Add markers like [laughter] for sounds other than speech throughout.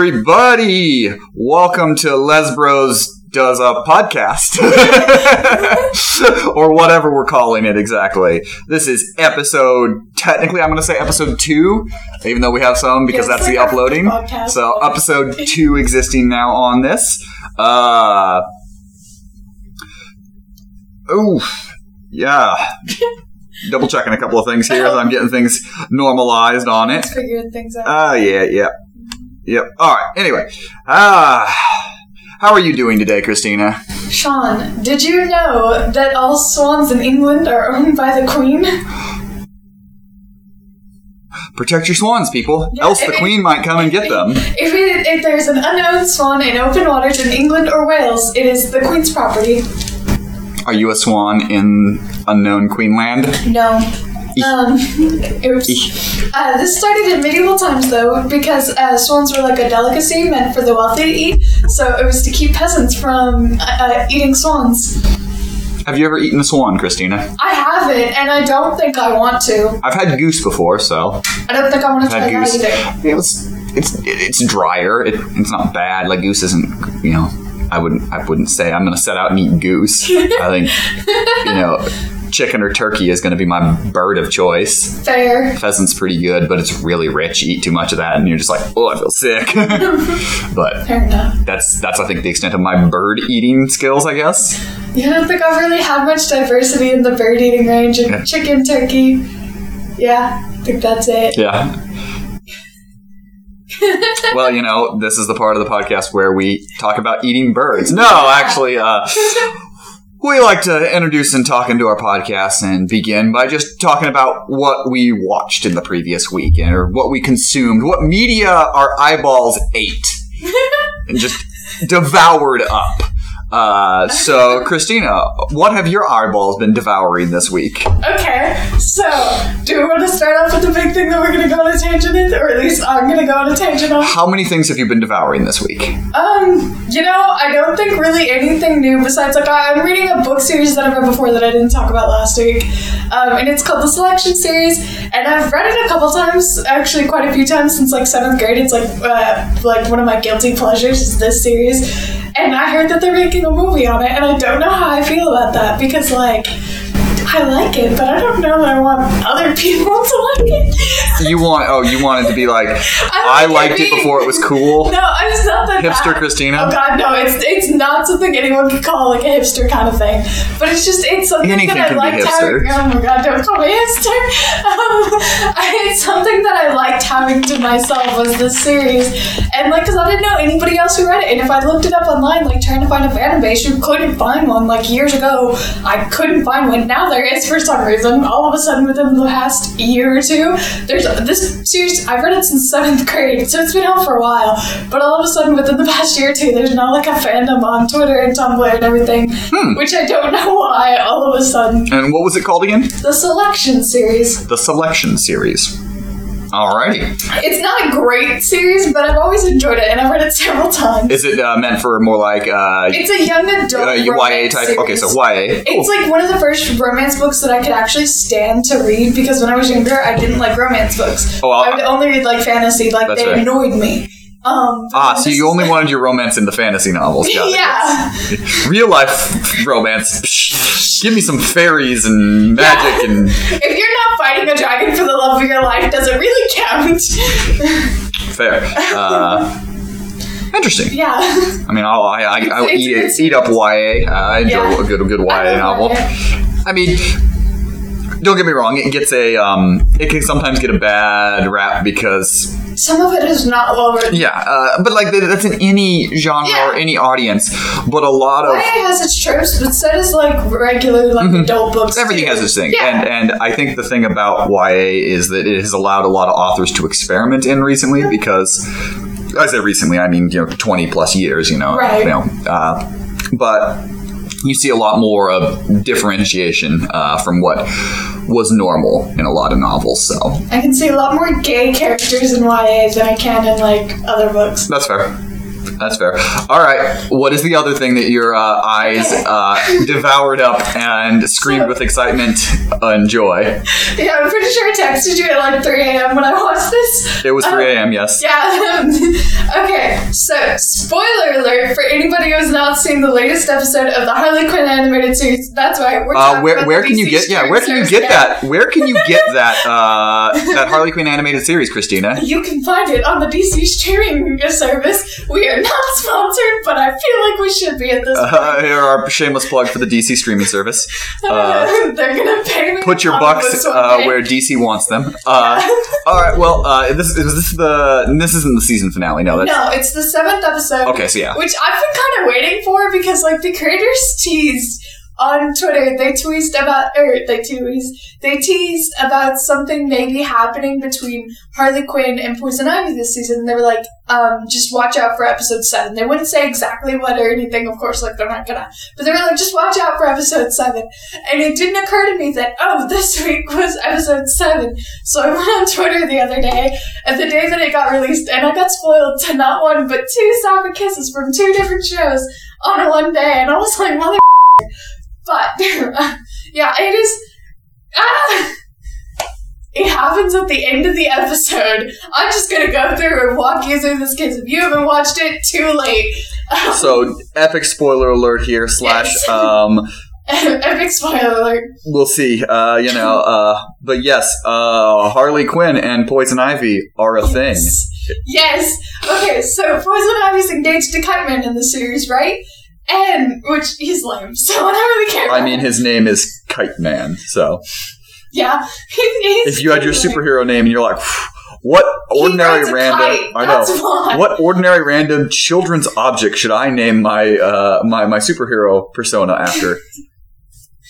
everybody. Welcome to Lesbros Does a Podcast. [laughs] or whatever we're calling it exactly. This is episode, technically, I'm going to say episode two, even though we have some because Yeah, that's the uploading. podcast. So, episode two existing now on this. Uh. Oof. Yeah. [laughs] Double checking a couple of things here as I'm getting things normalized on it. Figuring things out. Ah, yeah, yeah. Yep. All right. Anyway, ah, how are you doing today, Kristina? Shawn, did you know that all swans in England are owned by the Queen? Protect your swans, people. Yeah, Else the queen might come and get them. If, it, if there's an unknown swan in open waters in England or Wales, it is the Queen's property. Are you a swan in unknown Queenland? No. Um, [laughs] oops. Uh, this started in medieval times, though, because uh, swans were like a delicacy meant for the wealthy to eat. So it was to keep peasants from uh, uh, eating swans. Have you ever eaten a swan, Kristina? I haven't, and I don't think I want to. I've had goose before, so I don't think I want to try had that either. It was, it's it's drier. It, it's not bad. Like goose isn't, you know. I wouldn't I wouldn't say I'm going to set out and eat goose. [laughs] I think you know, chicken or turkey is going to be my bird of choice. Fair. pheasant's pretty good, but it's really rich. You eat too much of that, and you're just like, oh, I feel sick. [laughs] but that's that's I think the extent of my bird eating skills, I guess. Yeah, I don't think I've really had much diversity in the bird eating range and Yeah. chicken, turkey. Yeah, I think that's it. Yeah. well, you know, this is the part of the podcast where we talk about eating birds. No, actually, uh, [laughs] we like to introduce and talk into our podcast and begin by just talking about what we watched in the previous week or what we consumed, what media our eyeballs ate and just [laughs] devoured up. Uh, [laughs] so, Kristina, what have your eyeballs been devouring this week? Okay, so do we want to start off with the big thing that we're going to go on a tangent in? Or at least I'm going to go on a tangent on? How many things have you been devouring this week? Um, you know, I don't think really anything new besides like I- I'm reading a book series that I read before that I didn't talk about last week, um, and it's called the Selection Series, and I've read it a couple times, actually quite a few times since like seventh grade. It's like uh, like one of my guilty pleasures is this series, and I heard that they're making a movie on it, and I don't know how I feel about that because like. I like it, but I don't know that I want other [laughs] people to like it. You want? Oh, you wanted to be like I, like liked it it before it was cool. [laughs] No, it's not that Hipster bad. Kristina? Oh god, no! It's it's not something anyone could call like a hipster kind of thing. But it's just it's something Anything that I liked having. Oh my god, don't call me hipster. [laughs] Um, I, it's something that I liked having to myself was this series, and like because I didn't know anybody else who read it, and if I looked it up online, like trying to find a fan base, you couldn't find one. Like years ago, I couldn't find one. Now there is for some reason. All of a sudden, within the past year or two, there's this series. I've read it since seventh grade, so it's been out for a while. But all of a sudden, within the past year or two, there's now like a fandom on Twitter and Tumblr and everything, hmm. which I don't [laughs] know why. All of a sudden, And what was it called again? the selection series. The Selection Series. Alrighty. It's not a great series, but I've always enjoyed it, and I've read it several times. Is it uh, meant for more like uh, It's a young adult uh, YA type? Series. Okay, so YA. It's like one of the first romance books that I could actually stand to read because when I was younger, I didn't like romance books. Oh, I- would only read like fantasy, like they fair. annoyed me. Um, Ah, so you only [laughs] wanted your romance in the fantasy novels. Got it. Yeah. Real life romance. give me some fairies and magic and [laughs] If you're not fighting a dragon for the love of your life, does it really count? fair. Uh, interesting. yeah. I mean, I'll, I I, I It's- eat it, eat up YA. I enjoy Yeah. a good a good YA novel. I mean, don't get me wrong. It gets a um, it can sometimes get a bad rap because Some of it is not well written. yeah, uh, but like that's in any genre Yeah. or any audience. But a lot of YA has its tropes, but so does like regular like adult books. Mm-hmm. everything too. has its thing, Yeah. and and I think the thing about YA is that it has allowed a lot of authors to experiment in recently because. I say recently, I mean you know twenty plus years, you know, Right. you know, uh, but you see a lot more of differentiation uh, from what was normal in a lot of novels. So I can see a lot more gay characters in YA than I can in like other books. that's fair. That's fair. All right. What is the other thing that your uh, eyes uh, devoured up and [laughs] screamed with excitement and joy? Yeah, I'm pretty sure I texted you at like 3 a.m. when I watched this. It was 3 a.m. Yes. Yeah. [laughs] okay, so spoiler alert for anybody who has not seen the latest episode of the Harley Quinn animated series. That's right. We're Uh, where about where can you get yeah where can you get that where can you get [laughs] that uh, that Harley Quinn animated series, Kristina? You can find it on the DC streaming service. We are not [laughs] sponsored, but I feel like we should be at this Uh, point. here our shameless plug for the DC streaming service. [laughs] Uh, They're gonna pay me. put your bucks uh, where DC wants them. [laughs] Uh, all right. Well, uh, this is this the this isn't the season finale. No, that's No, it's the seventh episode. okay. So yeah. Which I've been kind of waiting for because, like, the creators teased on Twitter. They teased about, or they teased, they teased about something maybe happening between Harley Quinn and Poison Ivy this season. They were like, um, just watch out for episode seven. They wouldn't say exactly what or anything, of course, like they're not gonna. But they were like, just watch out for episode seven. And it didn't occur to me that, oh, [laughs] this week was episode seven. So I went on Twitter the other day, and the day that it got released, and I got spoiled to not one but two sour kisses from two different shows on one day, and I was like, mother. But [laughs] yeah, it is. Ah, it happens at the end of the episode. I'm just gonna go through and walk you through this because if you haven't watched it, too late. [laughs] So epic spoiler alert here. Slash. Yes. Um, [laughs] Epic spoiler alert. we'll see. Uh, you know. Uh, but yes. Uh, Harley Quinn and Poison Ivy are a thing. Yes. Yes. Okay, so Poison Ivy's engaged to Kite Man in the series, right? And which he's lame, so I don't really care. I mean, his name is Kite Man. So yeah. If you had your superhero name and you're like, what ordinary random? kite, I know. Why. What ordinary random children's object should I name my uh, my my superhero persona after? [laughs]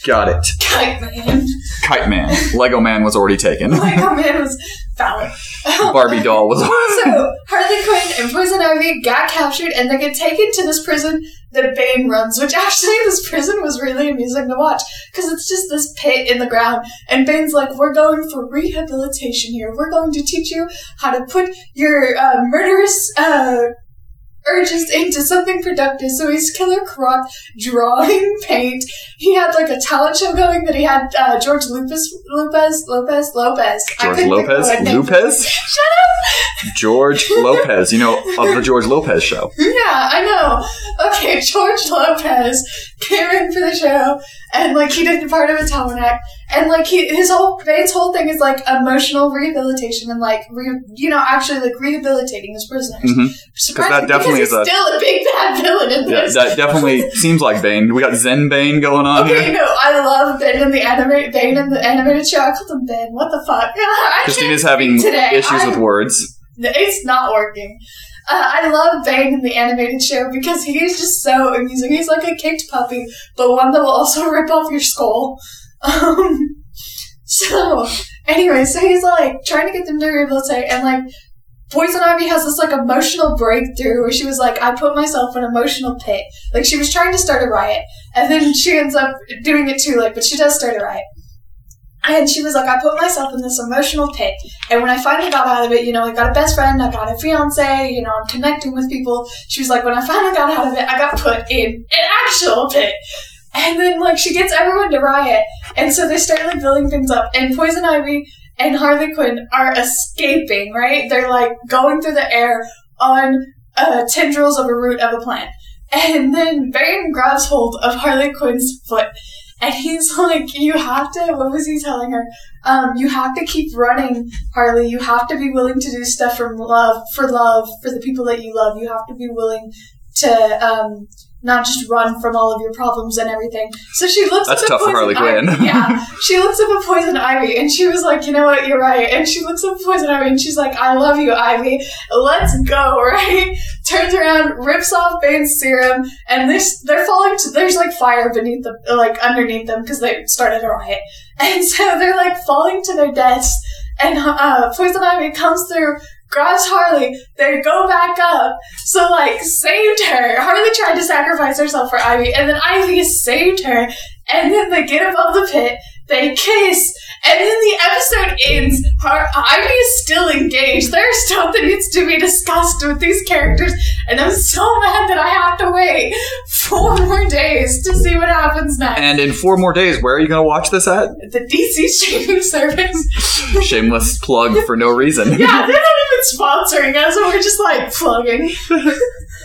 Got it. Kite Man. Kite Man. Lego Man was already taken. Lego Man was valid. [laughs] Barbie doll was. So [laughs] Harley Quinn and Poison Ivy got captured, and they get taken to this prison that Bane runs. Which actually, [laughs] this prison was really amusing to watch because it's just this pit in the ground, and Bane's like, "We're going for rehabilitation here. We're going to teach you how to put your uh, murderous." Uh, urges into something productive. So he's Killer Croc drawing [laughs] paint. He had like a talent show going that he had uh, George Lopez, Lopez, Lopez, Lopez. George Lopez? Lopez? Shut up! George [laughs] Lopez. You know of the George Lopez show. Yeah, I know. Okay, George Lopez came in for the show, and like he did part of a talent act, and like he his whole Bane's whole thing is like emotional rehabilitation and like re, you know actually like rehabilitating his prisoners. Mhm. Surprising, definitely is a- still a big bad villain in Yeah, this. that definitely [laughs] seems like Bane. We got Zen Bane going on Okay, here. no, I love Bane in the animated Bane in the animated show. I called him Ben. What the fuck? [laughs] Kristina's having today. issues I'm- with words. It's not working. Uh, I love Bane in the animated show because he's just so amusing. He's like a kicked puppy, but one that will also [laughs] rip off your skull. Um, [laughs] so, anyway, so he's like trying to get them to rehabilitate, and like Poison Ivy has this like emotional breakthrough where she was like, I put myself in an emotional pit. Like she was trying to start a riot, and then she ends up doing it too late, but she does start a riot. And she was like, I put myself in this emotional pit. And when I finally got out of it, you know, I got a best friend, I got a fiance, you know, I'm connecting with people. She was like, when I finally got out of it, I got put in an actual pit. And then, like, she gets everyone to riot. And so they start, like, building things up. And Poison Ivy and Harley Quinn are escaping, right? They're, like, going through the air on uh, tendrils of a root of a plant. And then Bane grabs hold of Harley Quinn's foot. And he's [laughs] like, you have to, what was he telling her? Um, you have to keep running, Harley. You have to be willing to do stuff from love, for love, for the people that you love. You have to be willing to, um, not just run from all of your problems and everything. So she looks That's up at tough for Poison Harley Ivy- Quinn. Yeah. [laughs] She looks up at Poison Ivy and she was like, you know what, you're right. And she looks up at Poison Ivy and she's like, I love you, Ivy. Let's go, [laughs] right? Turns around, rips off Bane's serum, and this they're falling to there's like fire beneath them like underneath them because they started a riot. [laughs] And so they're like falling to their deaths and uh, Poison Ivy comes through, grabs Harley, they go back up, so like saved her. Harley tried to sacrifice herself for Ivy, and then Ivy saved her, and then they get above the pit, they kiss, And then the episode ends. Her Ivy is still engaged. There's stuff that needs to be discussed with these characters, and I'm so mad that I have to wait four [laughs] more days to see what happens next. And in four more days, where are you going to watch this at? the DC streaming service. [laughs] Shameless plug for no reason. [laughs] yeah, they're not even sponsoring us, and we're just like plugging.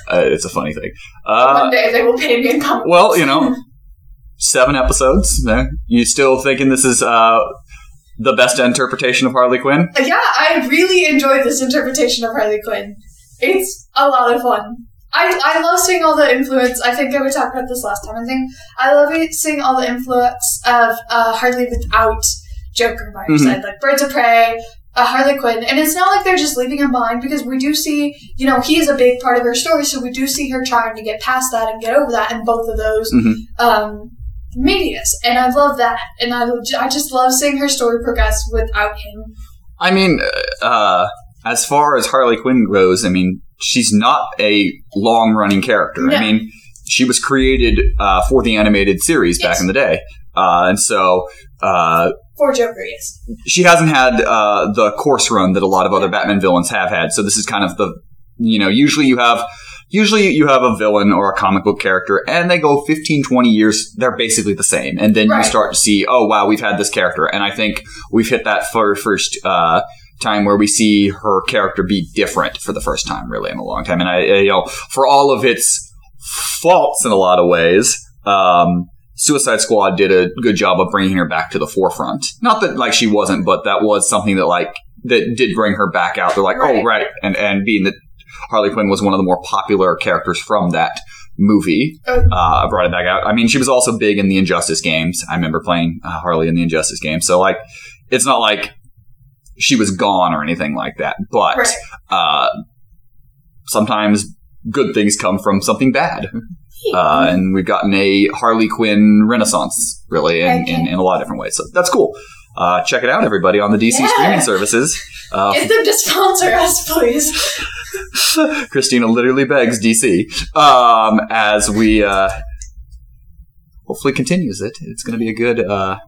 Uh, it's a funny thing. Uh, One day they will pay me in comic. well, you know, seven episodes. You still thinking this is uh, the best interpretation of Harley Quinn? Yeah, I really enjoyed this interpretation of Harley Quinn. It's a lot of fun. I, I love seeing all the influence. I think I we talked about this last time. I think I love seeing all the influence of uh, Harley without Joker by her Mhm. side, like Birds of Prey, uh, Harley Quinn, and it's not like they're just leaving him behind because we do see, you know, he is a big part of her story, so we do see her trying to get past that and get over that in both of those Mhm. um, medias, and I love that, and I I just love seeing her story progress without him. I mean, uh, as far as Harley Quinn goes, I mean, she's not a long running character. No. I mean, she was created uh, for the animated series back in the day. Uh, and so uh, For Joker, yes. she hasn't had uh, the course run that a lot of other Batman villains have had. So this is kind of the, you know, usually you have. Usually you have a villain or a comic book character and they go 15, 20 years, they're basically the same. And then Right. you start to see, oh wow, we've had this character. And I think we've hit that for first, uh, time where we see her character be different for the first time really in a long time. And I, I- you know, for all of its faults in a lot of ways, um, Suicide Squad did a good job of bringing her back to the forefront. Not that like she wasn't, but that was something that like that did bring her back out. They're like, oh Right. right, and and being that Harley Quinn was one of the more popular characters from that movie, Oh. uh, brought it back out. I mean, she was also big in the Injustice games. I remember playing uh, Harley in the Injustice game, so like, it's not like she was gone or anything like that. But Right. uh, sometimes good things come from something bad. Uh, and we've gotten a Harley Quinn renaissance, really, in, in, in a lot of different ways. So that's cool. Uh, check it out, everybody, on the DC Yeah. streaming services. Uh, Get them to sponsor us, please. [laughs] Kristina literally begs DC um, as we uh, hopefully continues it. It's going to be a good, uh,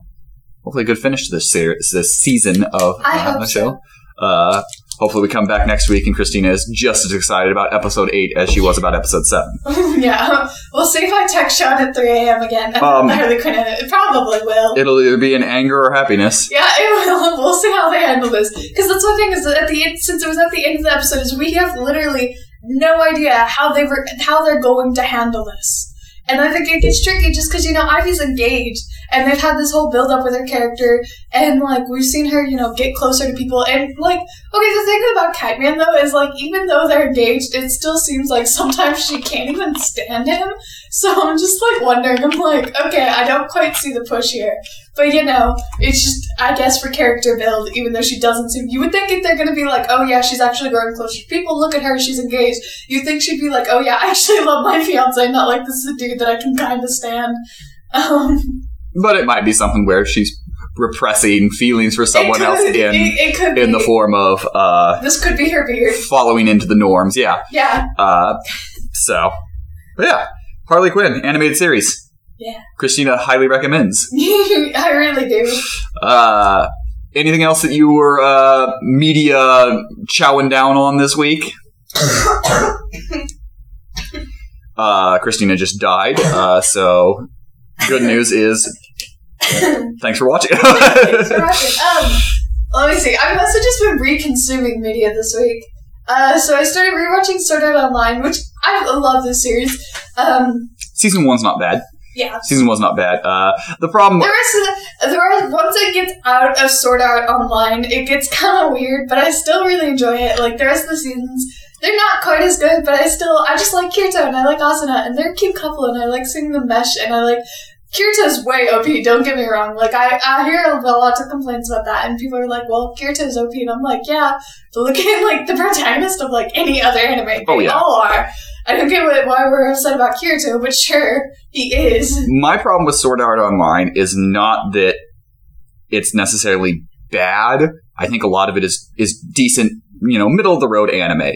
hopefully a good finish to this series, this season of uh, the so. show. Uh, hopefully, we come back next week and Kristina is just as excited about episode eight as she was about episode seven. [laughs] yeah, we'll see if I text Shawn at 3 a.m. again. [laughs] Um, Harley Quinn, it probably will. It'll either be an anger or happiness. Yeah, [laughs] it will. We'll see how they handle this. Because that's one thing is that at the end, since it was at the end of the episode, is we have literally no idea how they were how they're going to handle this. And I think it gets tricky just because you know Ivy's engaged, and they've had this whole build up with her character, and like we've seen her, you know, get closer to people, and like okay, the thing about Kite Man though is like even though they're engaged, it still seems like sometimes she can't even stand him. So I'm just like wondering. I'm like, okay, I don't quite see the push here. But you know, it's just I guess for character build, even though she doesn't seem you would think if they're gonna be like, Oh yeah, she's actually growing closer to people, look at her, she's engaged. You think she'd be like, Oh yeah, [laughs] I actually love my fiance, not like this is a dude that I can kinda stand. Um But it might be something where she's repressing feelings for someone it else in it, it could in be, the form of uh, This could be her beard. following into the norms. Yeah. Yeah. Uh, so, but yeah, Harley Quinn animated series. Yeah. Kristina highly recommends. [laughs] I really do. Uh, anything else that you were uh, media chowing down on this week? [coughs] Uh, Kristina just died. Uh, so, good news is, [coughs] thanks for watching. Thanks for watching. [laughs] Um, let me see. I've also just been re-consuming media this week. Uh, so I started rewatching Sword Art Online, which I love this series. Um, Season one's not bad. Yeah. Season one's not bad. Uh, the problem. The rest of the, the once it gets out of Sword Art Online, it gets [laughs] kind of weird, but I still really enjoy it. Like the rest of the seasons, they're not quite as good, but I still, I just like Kirito and I like Asuna, and they're a cute couple, and I like seeing them mesh, and I like Kirito's way OP. Don't get me wrong. Like I, I hear a lot of complaints about that, and people are like, "Well, Kirito's OP," and I'm like, "Yeah, but look at like the protagonist of like any other anime. They Oh, yeah. all are." I don't get what, why we're upset about Kirito, but sure, he is. my problem with Sword Art Online is not that it's necessarily bad. I think a lot of it is is decent you know middle of the road anime.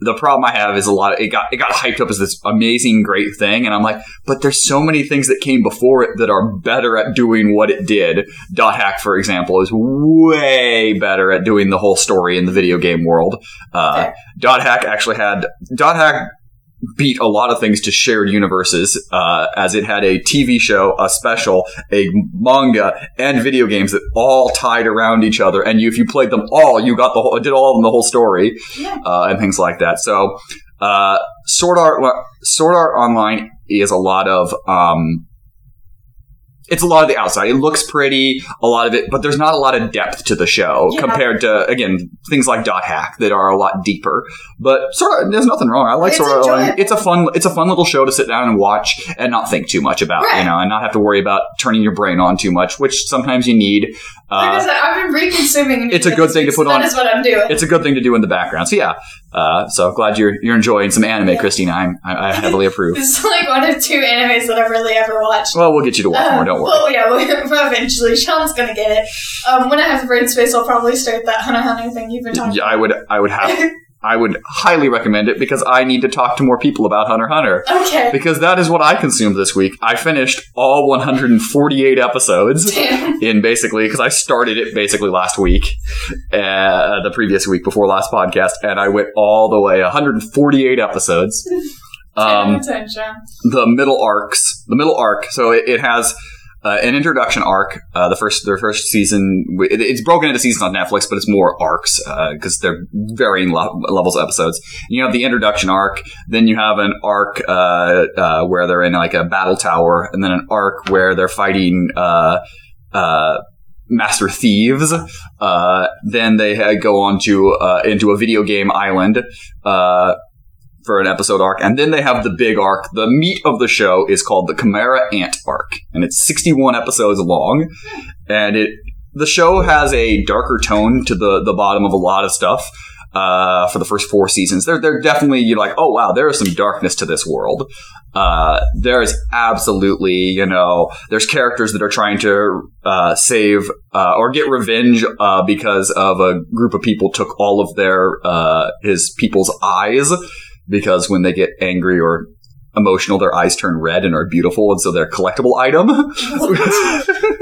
The problem I have is a lot. Of, it got it got hyped up as this amazing, great thing, and I'm like, but there's so many things that came before it that are better at doing what it did. Dot Hack, for example, is way better at doing the whole story in the video game world. Uh. Dot Hack actually had Dot Hack beat a lot of things to shared universes, uh, as it had a TV show, a special, a manga, and video games that all tied around each other. And you, if you played them all, you got the whole, did all of them the whole story, Yeah. uh, and things like that. So, uh, Sword Art, Sword Art Online is a lot of, um, it's a lot of the outside. It looks pretty, a lot of it, but there's not a lot of depth to the show Yeah. compared to again things like Dot Hack that are a lot deeper. But sort of, there's nothing wrong. I like It's Art Online. enjoyable. It's a fun, it's a fun little show to sit down and watch and not think too much about, you know, and not have to worry about turning your brain on too much, which sometimes you need. Like I Uh, said, I've been re-consuming. it's a good thing to put on- That is what I'm doing. it's a good thing to do in the background. So yeah, uh, so glad you're you're enjoying some anime, Yeah. Kristina. I'm, I, I heavily [laughs] approve. It's like one of two animes that I've really ever watched. Well, we'll get you to watch more. Uh, Don't worry. Well, yeah, [laughs] well, eventually Shawn's gonna get it. Um, when I have the brain space, I'll probably start that Hunter Hunter thing you've been talking Yeah, I would I would have [laughs] I would highly recommend it because I need to talk to more people about Hunter Hunter. Okay. Because that is what I consumed this week. I finished all 148 episodes Damn. in basically because I started it basically last week, uh, the previous week before last podcast, and I went all the way 148 episodes. Um, the middle arcs, the middle arc. So it, it has uh, an introduction arc. Uh, the first, their first season. It, it's broken into seasons on Netflix, but it's more arcs because they're varying lo- levels of episodes. You have the introduction arc, then you have an arc uh, uh, where they're in like a battle tower, and then an arc where they're fighting. Uh, uh, Master thieves. Uh, then they uh, go on to uh, into a video game island. For an episode arc, and then they have the big arc. The meat of the show is called the Chimera Ant arc, and it's 61 episodes long, and it the show has a darker tone to the the bottom of a lot of stuff. Uh, for the first four seasons, they're they're definitely you're like, oh wow, there is some darkness to this world. Uh, there is absolutely, you know, there's characters that are trying to uh, save uh, or get revenge uh, because of a group of people took all of their uh, his people's eyes because when they get angry or emotional, their eyes turn red and are beautiful, and so they're a collectible item. [laughs]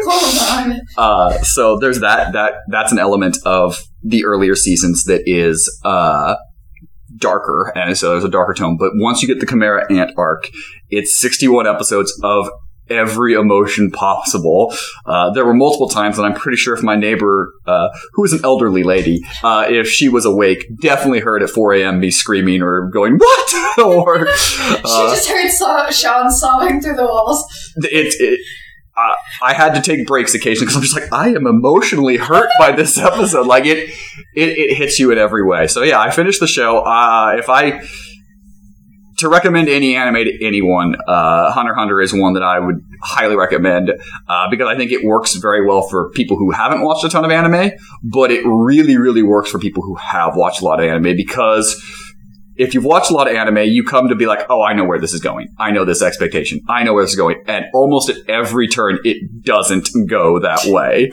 Hold on. uh, so there's that. That that's an element of the earlier seasons that is uh, darker, and so there's a darker tone. But once you get the Chimera Ant arc, it's 61 episodes of every emotion possible. Uh, there were multiple times, and I'm pretty sure if my neighbor, uh, who is an elderly lady, uh, if she was awake, definitely heard at 4 a.m. me screaming or going "What?" [laughs] or [laughs] she uh, just heard so- Shawn sobbing through the walls. it. it uh, I had to take breaks occasionally because I'm just like I am emotionally hurt by this episode. Like it, it, it hits you in every way. So yeah, I finished the show. Uh, if I to recommend any anime to anyone, uh, Hunter Hunter is one that I would highly recommend uh, because I think it works very well for people who haven't watched a ton of anime, but it really, really works for people who have watched a lot of anime because if you've watched a lot of anime, you come to be like, oh, I know where this is going. I know this expectation. I know where this is going. And almost at every turn, it doesn't go that way.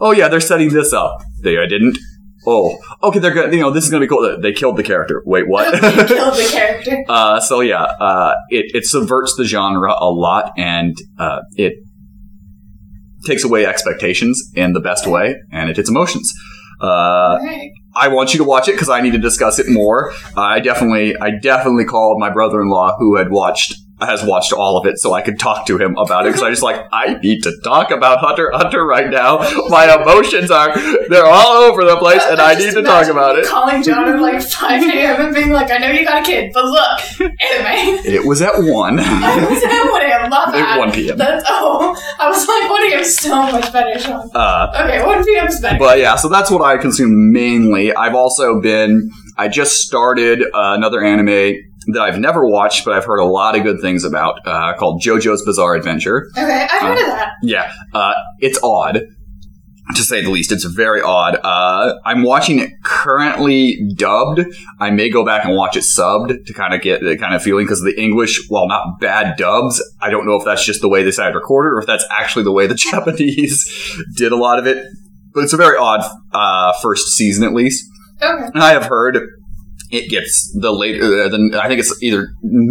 Oh, yeah, they're setting this up. They didn't. Oh, okay, they're good. You know, this is going to be cool. They killed the character. Wait, what? [laughs] They killed the [laughs] character. Uh, so yeah, uh, it, it subverts the genre a lot and uh, it takes away expectations in the best way and it hits emotions. Uh. I want you to watch it because I need to discuss it more. I definitely, I definitely called my brother-in-law who had watched has watched all of it, so I could talk to him about it. Because I just like I need to talk about Hunter Hunter right now. My emotions are they're all over the place, and I just need to talk about it. Calling John at like 5 a.m. and being like, I know you got a kid, but look, anime. It was at one. [laughs] I was at 1 a.m. Not [laughs] At that. 1 p.m. That's, oh, I was like, 1 a.m. is so much better, Shawn. Uh, Okay, 1 p.m. is better. But yeah, so that's what I consume mainly. I've also been, I just started uh, another anime that I've never watched, but I've heard a lot of good things about, uh, called JoJo's Bizarre Adventure. okay, I've heard of that. Yeah, uh, it's odd. To say the least, it's very odd. Uh, I'm watching it currently dubbed. I may go back and watch it subbed to kind of get the kind of feeling because the English, while not bad dubs, I don't know if that's just the way they decided to record it or if that's actually the way the [laughs] Japanese did a lot of it. But it's a very odd uh, first season, at least. Okay. And I have heard it gets the later. Uh, the, I think it's either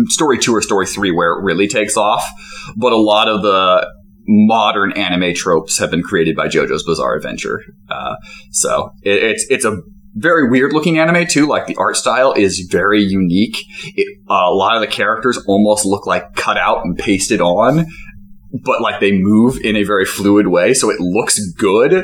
story two or story three where it really takes off. But a lot of the modern anime tropes have been created by JoJo's Bizarre Adventure. Uh, so it, it's it's a very weird looking anime too. Like the art style is very unique. It, uh, a lot of the characters almost look like cut out and pasted on, but like they move in a very fluid way, so it looks good.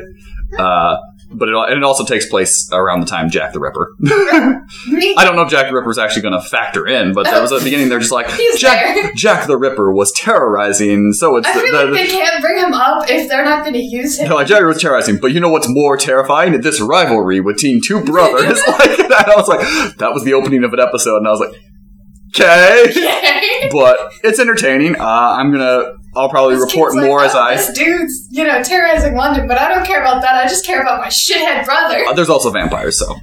Uh, but it, and it also takes place around the time Jack the Ripper. [laughs] I don't know if Jack the Ripper is actually going to factor in, but that was at the beginning. They're just like Jack, there. Jack the Ripper was terrorizing. So it's I the, feel the, like they can't bring him up if they're not going to use him. no, like Jack the was terrorizing. But you know what's more terrifying? This rivalry between two brothers. [laughs] like [laughs] that. I was like, that was the opening of an episode, and I was like, okay. Okay. But it's entertaining. Uh, I'm gonna. I'll probably This report kid's like, more as "Oh, I. This dude's, you know, terrorizing London, but I don't care about that. I just care about my shithead brother. Uh, there's also vampires, so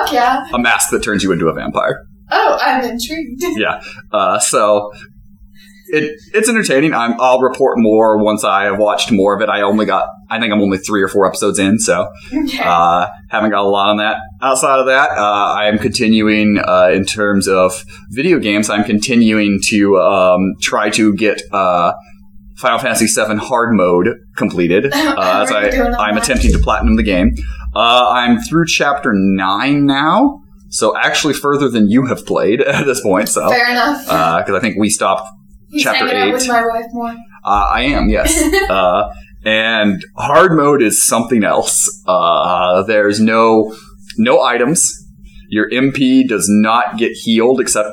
Fuck yeah. a mask that turns you into a vampire. Oh, I'm intrigued. [laughs] Yeah. Uh, so it it's entertaining. I'm, I'll report more once I have watched more of it. I only got. I think I'm only three or four episodes in, so Okay. uh, haven't got a lot on that. Outside of that, uh, I am continuing uh, in terms of video games. I'm continuing to um, try to get. Uh, Final Fantasy VII Hard Mode completed, [laughs] uh, as How are you doing I, I'm attempting to platinum the game. Uh, I'm through chapter nine now, so actually further than you have played [laughs] at this point. So, Fair enough. because I think we stopped. He's chapter hanging out eight. with my wife more. Uh, I am, yes. [laughs] uh, and hard mode is something else. Uh, there's no no items. Your MP does not get healed except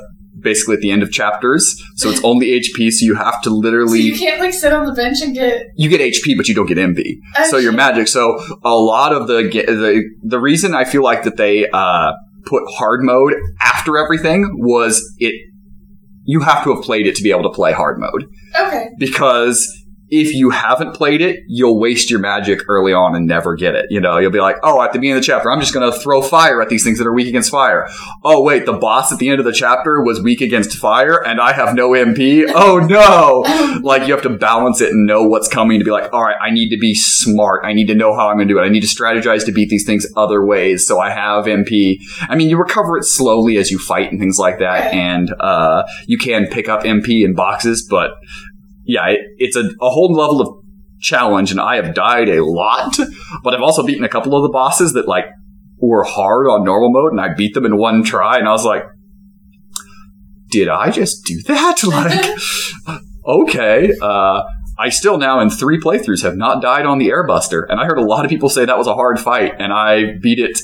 basically at the end of chapters. So it's only HP. So you have to So literally you can't like sit on the bench and get. you get HP, but you don't get MP. Oh, so your shit. magic. So a lot of the the the reason I feel like that they uh, put hard mode after everything was it. You have to have played it to be able to play hard mode Okay. because if you haven't played it, you'll waste your magic early on and never get it. You know, you'll be like, oh, at the beginning of the chapter, I'm just going to throw fire at these things that are weak against fire. Oh, wait, the boss at the end of the chapter was weak against fire and I have no MP. Oh, no. [laughs] like, you have to balance it and know what's coming to be like, all right, I need to be smart. I need to know how I'm going to do it. I need to strategize to beat these things other ways. So I have MP. I mean, you recover it slowly as you fight and things like that. And, uh, you can pick up MP in boxes, but yeah, it, it's a, a whole level of challenge, and I have died a lot, but I've also beaten a couple of the bosses that like were hard on normal mode, and I beat them in one try, and I was like, did I just do that? [laughs] Like, okay. Uh, I still now in three playthroughs have not died on the Airbuster, and I heard a lot of people say that was a hard fight, and I beat it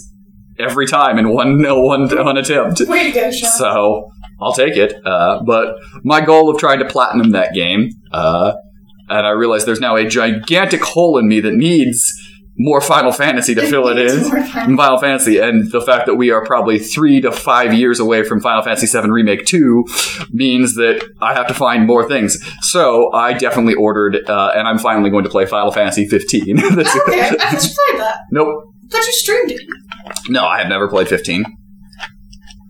every time in one [laughs] one, one attempt. Way to go, Shawn. So I'll take it. Uh, but my goal of trying to platinum that game, uh, and I realize there's now a gigantic hole in me that needs more Final Fantasy to fill it in. Final- Final Fantasy, and the fact that we are probably three to five years away from Final Fantasy VII Remake 2 means that I have to find more things. So I definitely ordered, uh, and I'm finally going to play Final Fantasy 15. [laughs] Okay, I thought you played that. nope. I thought you streamed it. No, I have never played 15.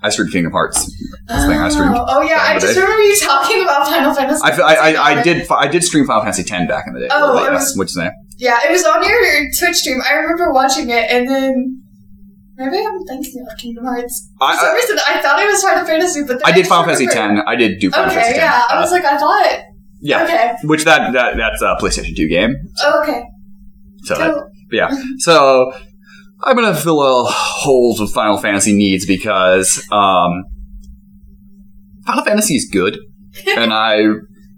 I streamed Kingdom Hearts. That's the thing I streamed. Oh, oh yeah, I just remember you talking about Final Fantasy. I, I, I, I did I did stream Final Fantasy X back in the day. Oh, yes, was- which is? Yeah, it was on your Twitch stream. I remember watching it, and then maybe I'm thinking of Kingdom Hearts. For I, some reason, I thought it was Final Fantasy, but I did Final Fantasy X. I did do Final Okay, Fantasy X. yeah, I Uh, was like, I thought. yeah, Okay. which that, that that's a PlayStation Two game. Oh, okay. So that, yeah, [laughs] so I'm gonna fill uh, holes with Final Fantasy needs because um, Final Fantasy is good, [laughs] and I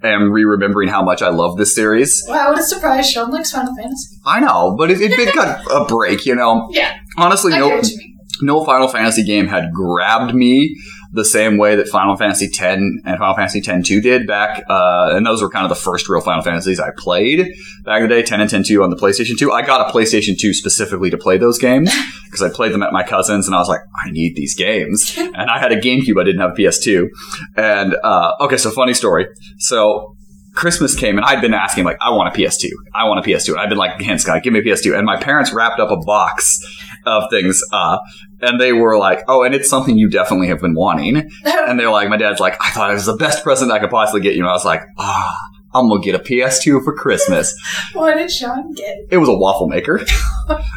am re-remembering how much I love this series. Wow, what a surprise! Shawn likes Final Fantasy. I know, but it, it, it got a break, you know. [laughs] Yeah, Honestly, I no, get what you mean. no Final Fantasy game had grabbed me the same way that Final Fantasy X and Final Fantasy X-2 did back, uh, and those were kind of the first real Final Fantasies I played back in the day, 10 and 10-2 on the PlayStation 2. I got a PlayStation 2 specifically to play those games [laughs] because I played them at my cousin's and I was like, I need these games. [laughs] and I had a GameCube, I didn't have a PS2. And, uh, okay, so funny story. So, Christmas came and I'd been asking like, I want a PS2. I want a PS2. And I've been like, hand Scott, give me a PS2. And my parents wrapped up a box of things, uh, and they were like, oh, and it's something you definitely have been wanting. [laughs] And they're like, my dad's like, I thought it was the best present I could possibly get you. And I was like, ah, I'm gonna get a PS2 for Christmas. [laughs] What did Shawn get? It was a waffle maker. [laughs]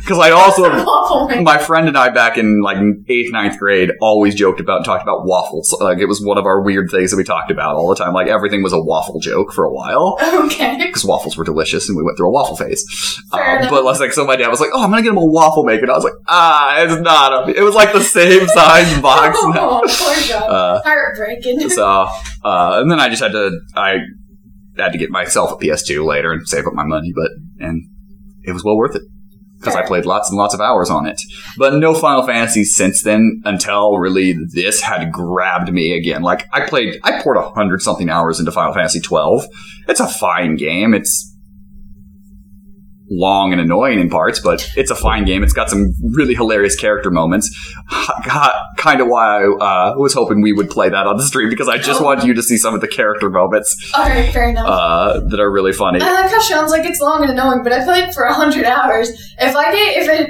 Because I also, my friend and I back in like eighth, ninth grade always joked about and talked about waffles. Like it was one of our weird things that we talked about all the time. Like everything was a waffle joke for a while. Okay. Because waffles were delicious and we went through a waffle phase. Fair Um, but like, so my dad was like, oh, I'm gonna get him a waffle maker. And I was like, ah, it's not a, it was like the same [laughs] size box. Oh, poor John. Uh, Heartbreaking. so, uh, and then I just had to, I had to get myself a PS2 later and save up my money, but, and it was well worth it. Because I played lots and lots of hours on it. But no Final Fantasy since then until really this had grabbed me again. Like, I played, I poured a hundred something hours into Final Fantasy 12. It's a fine game. It's long and annoying in parts, but it's a fine game. It's got some really hilarious character moments. Kind of why I uh, was hoping we would play that on the stream because I just Oh. want you to see some of the character moments Alright, fair enough. uh, that are really funny. I like how Sean's like it's long and annoying, but I feel like for hundred hours. If I get if it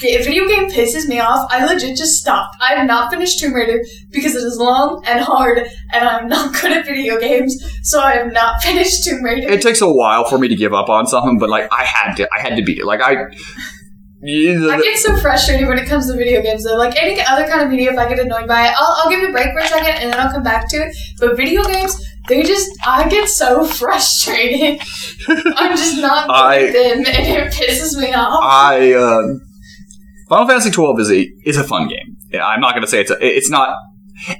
if video game pisses me off, I legit just stop. I have not finished Tomb Raider because it is long and hard, and I'm not [laughs] good at video games, so I have not [laughs] finished Tomb Raider. It takes a while for me to give up on something, but like I had to, I had to beat it. Like I, I get so frustrated when it comes to video games though. Like any other kind of media, if I get annoyed by it, I'll, I'll give it a break for a second and then I'll come back to it. But video games, they just, I get so [laughs] frustrated. I'm just not good I- at them and it pisses me off. I uh, Final Fantasy twelve is a is a fun game. I'm not going to say it's a, it's not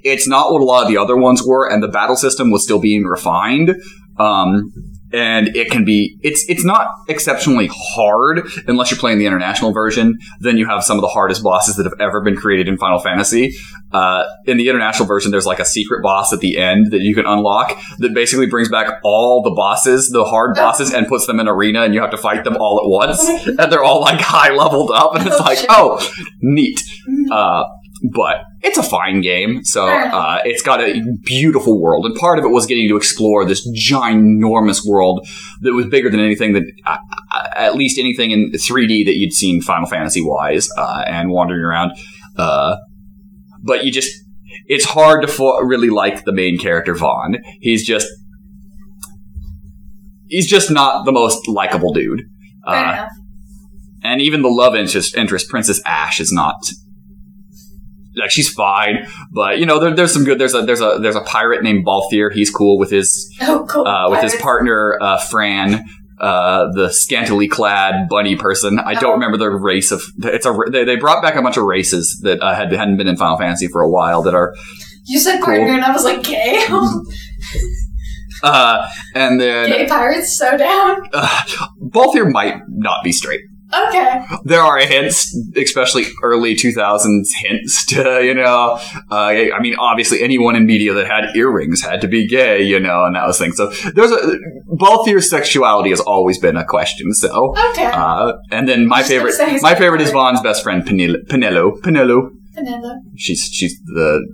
it's not what a lot of the other ones were, and the battle system was still being refined. Um, and it can be it's it's not exceptionally hard unless you're playing the international version. Then you have some of the hardest bosses that have ever been created in Final Fantasy. Uh, in the international version, there's like a secret boss at the end that you can unlock that basically brings back all the bosses, the hard [laughs] bosses, and puts them in arena, and you have to fight them all at once, and they're all like [laughs] high leveled up, and it's Oh, like, oh, neat. Uh, but it's a fine game, so uh, it's got a beautiful world, and part of it was getting to explore this ginormous world that was bigger than anything that, uh, uh, at least anything in 3D that you'd seen Final Fantasy wise, uh, and wandering around. Uh, but you just, it's hard to fo- really like the main character Vaan. He's just, he's just not the most likable dude. Uh, and even the love interest, interest Princess Ashe is not like she's fine, but you know there, there's some good. There's a there's a there's a pirate named Balthier. He's cool with his Oh, cool. uh, with his partner uh, Fran. Uh, the scantily clad bunny person. I don't Oh. remember the race of. It's a. They, they brought back a bunch of races that uh, had hadn't been in Final Fantasy for a while. That are. You said cool. partner, and I was like, gay? Uh, and then gay pirates, so down. uh, [laughs] Balthier might not be straight. Okay. there are hints, especially early 2000s hints [laughs] to, you know, uh, I mean, obviously anyone in media that had earrings had to be gay, you know, and that was thing. So there's a, both your sexuality has always been a question. So, Okay. uh, and then my favorite, my favorite is. Vaan's best friend, Penelo, Penelo, Penelo. She's, she's the,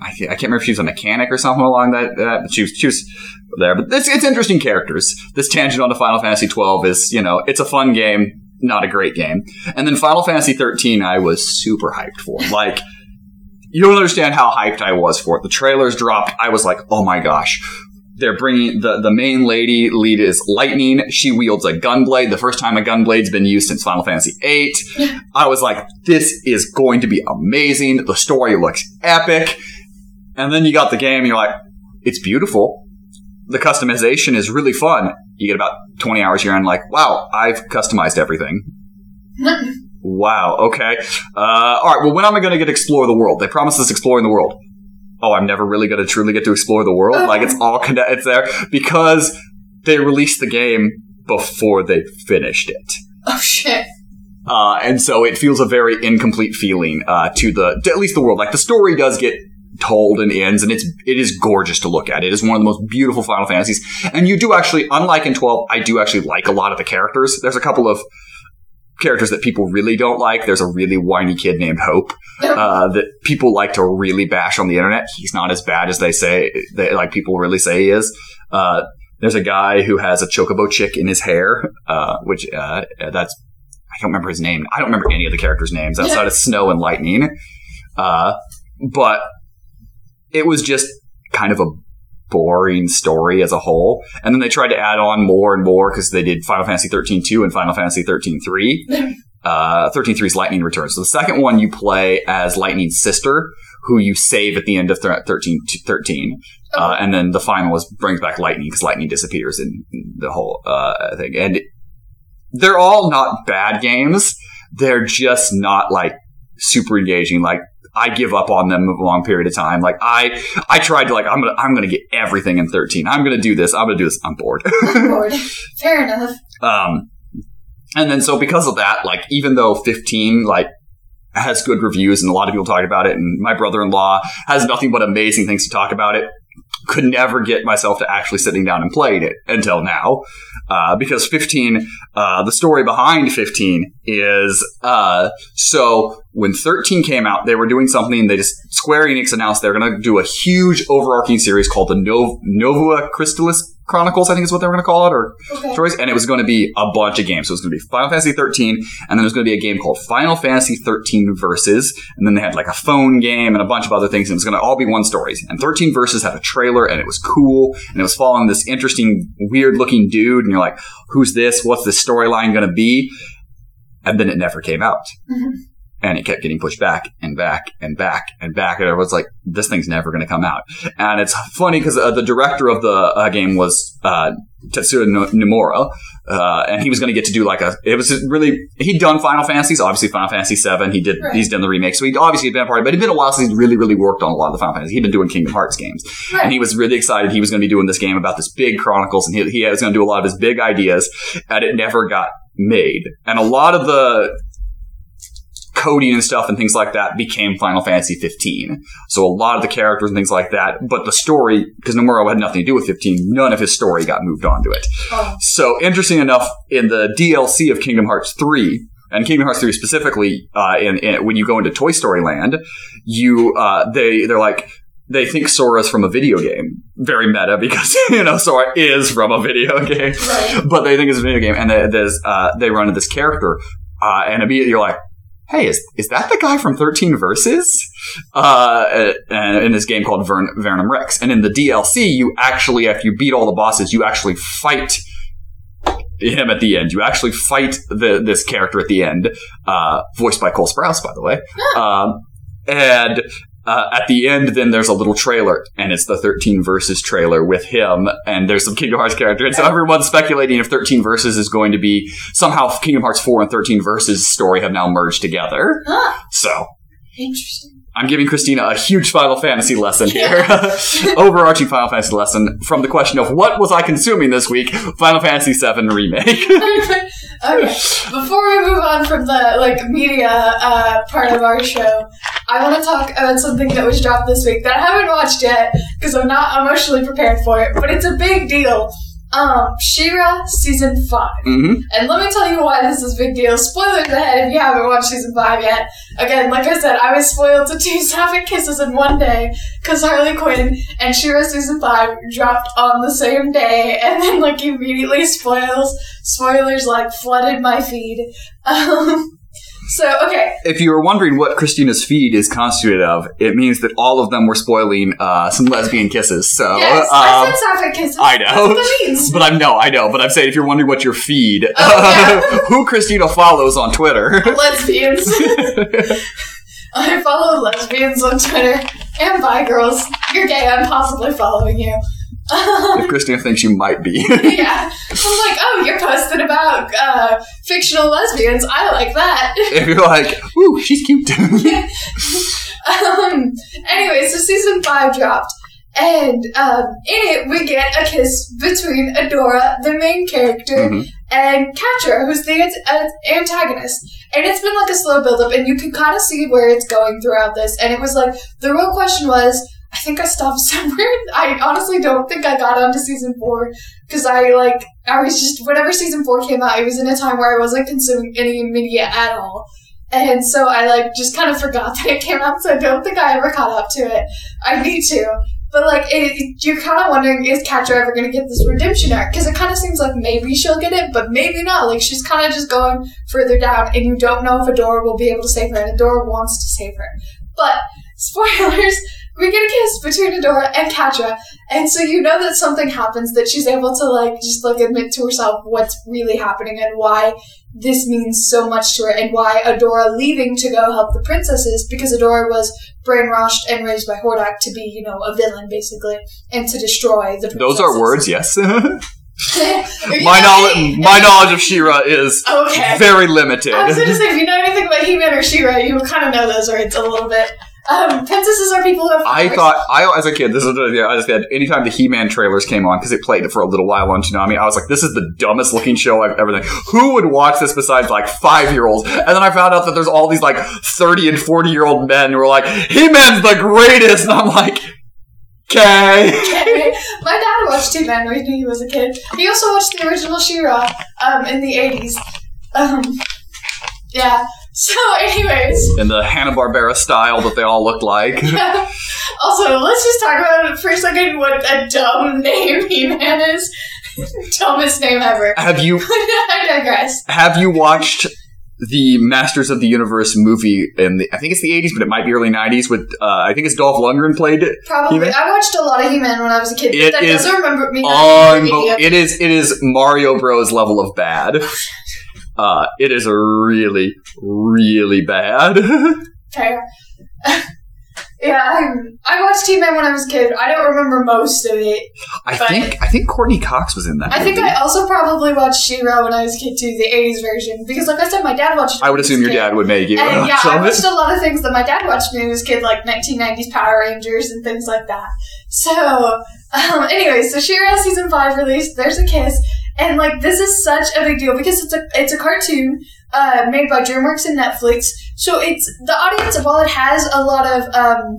I, I can't remember if she was a mechanic or something along that, that but she was, she was there, but it's, it's interesting characters. This tangent onto Final Fantasy 12 is, you know, it's a fun game, not a great game. And then Final Fantasy 13, I was super hyped for. Like, you don't understand how hyped I was for it. The trailers dropped. I was like, oh my gosh. They're bringing the, the main lady lead is Lightning. She wields a gunblade. The first time a gunblade's been used since Final Fantasy VIII. [laughs] I was like, this is going to be amazing. The story looks epic. And then you got the game, and you're like, it's beautiful. The customization is really fun. You get about 20 hours here, and like, wow, I've customized everything. [laughs] Wow, okay. Uh, all right, well, when am I going to get to explore the world? They promised us exploring the world. Oh, I'm never really going to truly get to explore the world? Like, it's all connected, it's there because they released the game before they finished it. oh shit. Uh, and so it feels a very incomplete feeling uh, to the to at least the world. Like the story does get told and ends, and it's it is gorgeous to look at. It is one of the most beautiful Final Fantasies, and you do actually, unlike in twelve, I do actually like a lot of the characters. There's a couple of characters that people really don't like. There's a really whiny kid named Hope uh, that people like to really bash on the internet. He's not as bad as they say. They, like people really say he is. Uh, there's a guy who has a chocobo chick in his hair, uh, which uh, that's I don't remember his name. I don't remember any of the characters' names outside of Snow and Lightning. Uh, but it was just kind of a boring story as a whole. And then they tried to add on more and more because they did Final Fantasy 13 2 and Final Fantasy 13 3. [laughs] Uh, 13 3 is Lightning Returns. So the second one you play as Lightning's sister, who you save at the end of th- 13 13. Uh, and then the final is brings back Lightning because Lightning disappears in the whole uh, thing. And they're all not bad games. They're just not like super engaging. Like I give up on them a long period of time. Like I, I tried to like I'm gonna I'm gonna get everything in 13. I'm gonna do this. I'm gonna do this. I'm bored. I'm bored. [laughs] Fair enough. Um, and then so because of that, like even though 15 like has good reviews and a lot of people talk about it, and my brother-in-law has nothing but amazing things to talk about it. Could never get myself to actually sitting down and playing it until now, uh, because 15, uh, the story behind 15 is uh, so when 13 came out, they were doing something. They just Square Enix announced they're going to do a huge overarching series called the Nov- Nova Crystallis Chronicles, I think is what they were going to call it, or Okay. stories, and it was going to be a bunch of games. So it was going to be Final Fantasy 13, and then there was going to be a game called Final Fantasy 13 Versus, and then they had like a phone game and a bunch of other things, and it was going to all be one stories. And 13 Versus had a trailer, and it was cool, and it was following this interesting, weird-looking dude, and you're like, who's this? What's the storyline going to be? And then it never came out. Mhm. And it kept getting pushed back and back and back and back. And everyone's like, this thing's never going to come out. And it's funny because uh, the director of the uh, game was uh, Tetsuya Nomura. Uh, and he was going to get to do like a, it was really, he'd done Final Fantasies, obviously Final Fantasy 7. He did, Right. he's done the remake. So he'd obviously been a part of it, but it'd been a while since he'd really, really worked on a lot of the Final Fantasy. He'd been doing Kingdom Hearts games. Right. And he was really excited he was going to be doing this game about this big Chronicles and he, he was going to do a lot of his big ideas and it never got made. And a lot of the coding and stuff and things like that became Final Fantasy 15. So a lot of the characters and things like that, but the story, because Nomura had nothing to do with 15, none of his story got moved onto it. Oh. So interesting enough, in the DLC of Kingdom Hearts 3, and Kingdom Hearts 3 specifically, uh, in, in, when you go into Toy Story Land, you, uh, they, they're like, they think Sora's from a video game. Very meta because, [laughs] you know, Sora is from a video game. Right. But they think it's a video game and they, uh, they run into this character, uh, and immediately you're like, Hey, is, is that the guy from 13 Versus? Uh, uh, in this game called Vern, Verum Rex. And in the DLC, you actually, after you beat all the bosses, you actually fight him at the end. You actually fight the, this character at the end, uh, voiced by Cole Sprouse, by the way. Um, and uh, at the end, then there's a little trailer, and it's the 13 Versus trailer with him, and there's some Kingdom Hearts character. And so everyone's speculating if 13 Versus is going to be somehow Kingdom Hearts 4 and 13 Versus story have now merged together. Huh. So Interesting. I'm giving Kristina a huge Final Fantasy lesson here. [laughs] Overarching Final Fantasy lesson from the question of what was I consuming this week? Final Fantasy VII Remake. [laughs] okay. Before we move on from the like media uh, part of our show, I want to talk about something that was dropped this week that I haven't watched yet because I'm not emotionally prepared for it, but it's a big deal. Um, She-Ra season five, hmm and let me tell you why this is a big deal. Spoilers ahead if you haven't watched season five yet. Again, like I said, I was spoiled to [laughs] two sapphic kisses in one day because Harley Quinn and She-Ra season five dropped on the same day, [laughs] and then like immediately spoils spoilers like flooded my feed. Um, so okay, If you were wondering what Kristina's feed is constituted of, it means that all of them were spoiling uh, some lesbian kisses. So, yes, I um, said sapphic kisses. I know. That's what that means. but I'm no, I know. But I'm saying if you're wondering what your feed, Oh, [laughs] who Kristina follows on Twitter, Lesbians. [laughs] I follow lesbians on Twitter and bi girls. You're gay. I'm possibly following you. [laughs] if Kristina thinks you might be. [laughs] yeah. I'm like, oh, you're posting about uh, fictional lesbians. I like that. [laughs] if you're like, ooh, she's cute. um, anyway, so season five dropped. And um, in it, we get a kiss between Adora, the main character, Mhm. and Catra, who's the ant- uh, antagonist. And it's been like a slow build up, and you can kind of see where it's going throughout this. And it was like, the real question was, I think I stopped [laughs] somewhere. I honestly don't think I got onto season four because I like I was just whenever season four came out, it was in a time where I wasn't consuming any media at all, and so I like just kind of forgot that it came out. So I don't think I ever caught up to it. I need to, but like it, it- you're kind of wondering is Catra ever going to get this redemption arc? Because it kind of seems like maybe she'll get it, but maybe not. Like she's kind of just going further down, and you don't know if Adora will be able to save her, and Adora wants to save her, but [laughs] spoilers we get a kiss between Adora and Catra, and so you know that something happens that she's able to like just like admit to herself what's really happening and why this means so much to her and why Adora leaving to go help the princesses because Adora was brainwashed and raised by Hordak to be, you know, a villain basically and to destroy the princesses. Those are words, yes. [laughs] [laughs] My knowledge, my knowledge of She-Ra is Okay. very limited. I was gonna say, [laughs] if you know anything about He-Man or She-Ra, you kind of know those words a little bit. Um, princesses are people who have I powers. thought I as a kid, this is yeah, I just had anytime the He-Man trailers came on because it played for a little while on Toonami, I was like, this is the dumbest looking show I've ever seen. Who would watch this besides like five year olds? And then I found out that there's all these like thirty and forty year old men who are like, He-Man's the greatest, and I'm like, okay. Okay. My dad watched He-Man when he was a kid. He also watched the original She-Ra um, in the 80s. Um, yeah. So, anyways. In the Hanna Barbera style that they all looked like. [laughs] also, let's just talk about for a second what a dumb [laughs] name He-Man is. [laughs] Dumbest name ever. Have you I digress. have you watched the Masters of the Universe movie in the I think it's the 80s, but it might be early 90s with uh, I think it's Dolph Lundgren played it. Probably. He-Man? I watched a lot of He-Man when I was a kid. It that is doesn't remember me. any it is it is Mario Bros level of bad. Uh, it is really really bad. [laughs] Okay. [laughs] yeah, I, I watched He-Man when I was a kid. I don't remember most of it. I think I think Courteney Cox was in that. I think. I also probably watched She-Ra when I was a kid too, the '80s version, because like I said, my dad watched. it I would assume your kid. dad would make you And yeah, I watched a lot of things that my dad watched when he was a kid, like 1990s Power Rangers and things like that. So, um, anyway, so She-Ra season five released. There's a kiss, and like this is such a big deal because it's a it's a cartoon uh, made by DreamWorks and Netflix. So it's the audience. While it has a lot of um,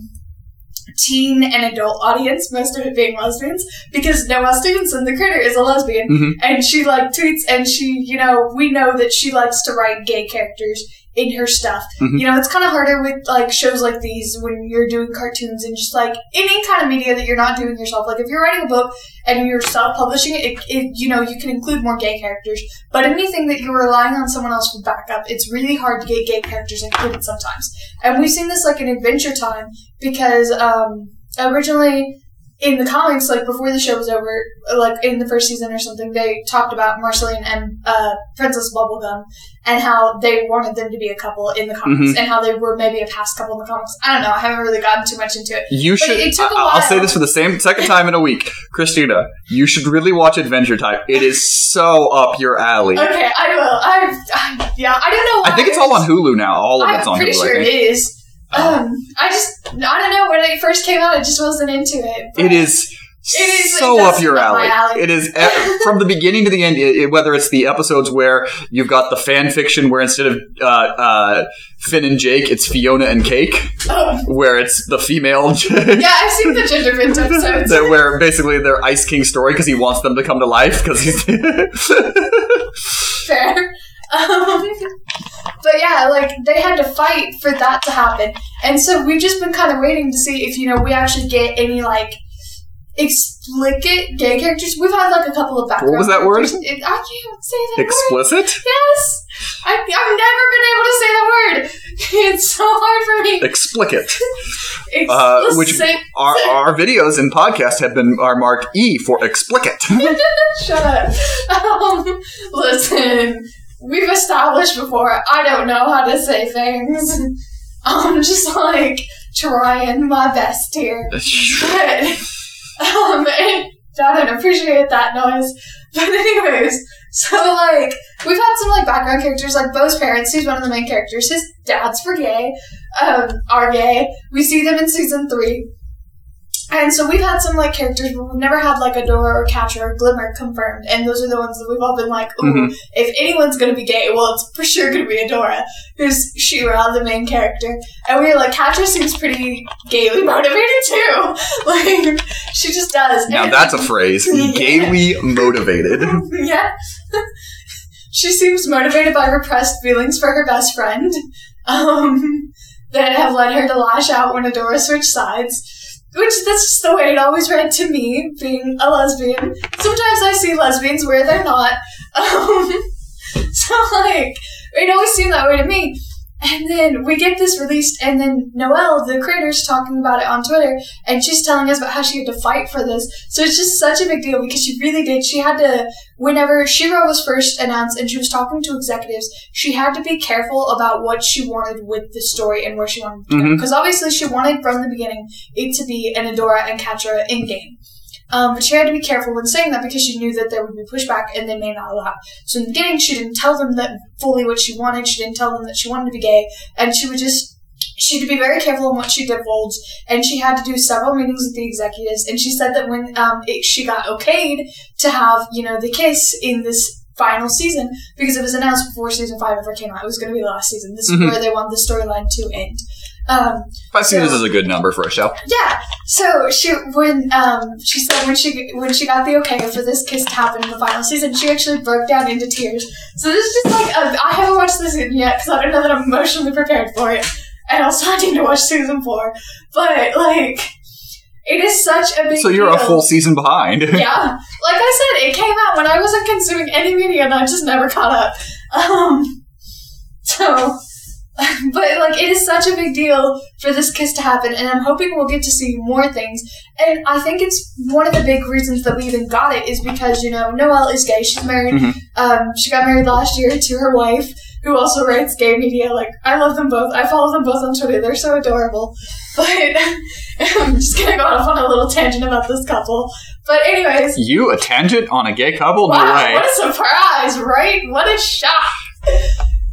teen and adult audience, most of it being lesbians, because Noelle Stevenson, the critter, is a lesbian, Mhm. and she like tweets, and she, you know, we know that she likes to write gay characters in her stuff. Mhm. You know, it's kind of harder with like shows like these when you're doing cartoons and just like any kind of media that you're not doing yourself. Like if you're writing a book and you're self-publishing it, it, it you know, you can include more gay characters. But anything that you're relying on someone else for backup, it's really hard to get gay characters included sometimes. And we've seen this like in Adventure Time because um, originally in the comics, like before the show was over, like in the first season or something, they talked about Marceline and uh, Princess Bubblegum and how they wanted them to be a couple in the comics and how they were maybe a past couple in the comics. I don't know. I haven't really gotten too much into it. You But should. it took a I- I'll say this for the same second time in a week, [laughs] Kristina. You should really watch Adventure Time. It is so up your alley. Okay, I will. I, I yeah, I don't know. Why I think it's all on Hulu now. All of it's I'm on pretty Hulu. sure I it think. is. Um, I just I don't know when it first came out, I just wasn't into it. It is. It is- so up your seem up my alley. alley. It is e- [laughs] from the beginning to the end. It, it- whether it's the episodes where you've got the fan fiction, where instead of uh, uh, Finn and Jake, it's Fiona and Cake, Oh, where it's the female [laughs] Jake. yeah, I've seen the Bint [laughs] episodes. That where basically they're Ice King story because he wants them to come to life because he's Fair. Um, but yeah, like they had to fight for that to happen, and so we've just been kind of waiting to see if you know we actually get any like explicit gay characters. We've had like a couple of background. What was that word? characters. I can't say that word. explicit. Yes, I, I've never been able to say that word. [laughs] It's so hard for me. Explicit. [laughs] Uh, which our, our videos and podcasts have been are marked E for explicit. [laughs] Shut up. Um, listen, we've established before I don't know how to say things. [laughs] I'm just like trying my best here. [laughs] But, [laughs] um, I don't appreciate that noise. But anyways, so like we've had some like background characters, like Bow's parents, who's one of the main characters. His dad's for gay, um, are gay. We see them in season three. And so we've had some like characters, but we've never had like Adora or Catra or Glimmer confirmed. And those are the ones that we've all been like, ooh, Mhm. if anyone's gonna be gay, well, it's for sure gonna be Adora, who's She-Ra, the main character. And we were like, Catra seems pretty gaily motivated too. [laughs] Like, she just does. now And- that's a phrase. [laughs] Gaily motivated. [laughs] yeah. she seems motivated by repressed feelings for her best friend um, that have led her to lash out when Adora switched sides. Which that's just the way it always read to me, being a lesbian. Sometimes I see lesbians where they're not. [laughs] Um, so like it always seemed that way to me. And then we get this released, and then Noelle, the creator's talking about it on Twitter, and she's telling us about how she had to fight for this. So it's just such a big deal because she really did. She had to, whenever She-Ra was first announced and she was talking to executives, she had to be careful about what she wanted with the story and where she wanted to go. Mhm. Because obviously she wanted from the beginning it to be an Adora and Catra in game. Um, but she had to be careful when saying that because she knew that there would be pushback and they may not allow. So in the beginning, she didn't tell them that fully what she wanted. She didn't tell them that she wanted to be gay, and she would just she had to be very careful in what she divulged. And she had to do several meetings with the executives. And she said that when um, it, she got okayed to have you know the kiss in this final season because it was announced before season five ever came out. It was going to be the last season. This Mhm. is where they want the storyline to end. Um, Five seasons So- is a good number for a show. yeah. So she when um she said when she when she got the okay for this kiss to happen in the final season, she actually broke down into tears. So this is just like a, I haven't watched this yet because I don't know that I'm emotionally prepared for it, and also I [laughs] need to watch season four. But like, it is such a big. So you're a full season behind. [laughs] yeah. Like I said, it came out when I wasn't consuming any media, and I just never caught up. Um. So. [laughs] But like it is such a big deal for this kiss to happen, and I'm hoping we'll get to see more things. And I think it's one of the big reasons that we even got it is because you know Noelle is gay. She's married. Mhm. Um, she got married last year to her wife, who also writes gay media. Like I love them both. I follow them both on Twitter. They're so adorable. [laughs] But [laughs] I'm just gonna go off on a little tangent about this couple. But anyways, You a tangent on a gay couple? No way. what a surprise, right? What a shock.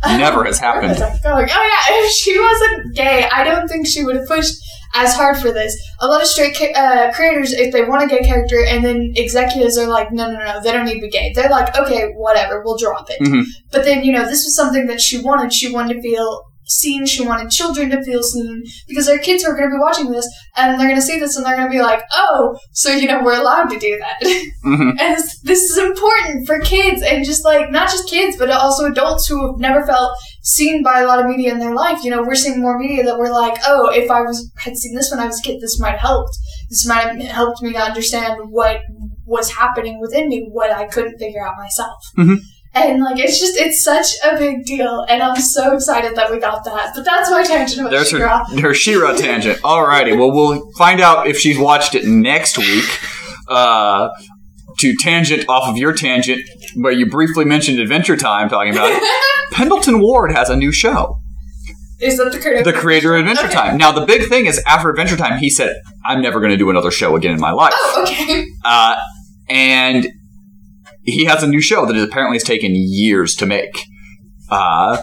Never has happened. [laughs] going? Oh yeah, [laughs] if she wasn't gay, I don't think she would have pushed as hard for this. A lot of straight uh, creators, if they want a gay character, and then executives are like, no, no, no, they don't need to be gay. They're like, okay, whatever, we'll drop it. Mhm. But then, you know, this was something that she wanted. She wanted to feel seen. She wanted children to feel seen because their kids are going to be watching this and they're going to see this and they're going to be like, oh, so you know, we're allowed to do that. [laughs] Mhm. And this, this is important for kids and just like, not just kids, but also adults who have never felt seen by a lot of media in their life. You know, we're seeing more media that we're like, oh, if I was had seen this when I was a kid, this might have helped. This might have helped me to understand what was happening within me, what I couldn't figure out myself. Mhm. And like, it's just, it's such a big deal. And I'm so excited that we got that. But that's my tangent about There's her, her She-Ra tangent. Alrighty, well, we'll find out if she's watched it next week. Uh, to tangent off of your tangent, where you briefly mentioned Adventure Time, talking about it. [laughs] Pendleton Ward has a new show, Is that the creator? the creator of Adventure Okay. Time. Now, the big thing is after Adventure Time, he said, "I'm never going to do another show again in my life." Oh, okay. Uh, and he has a new show that apparently has taken years to make. Uh,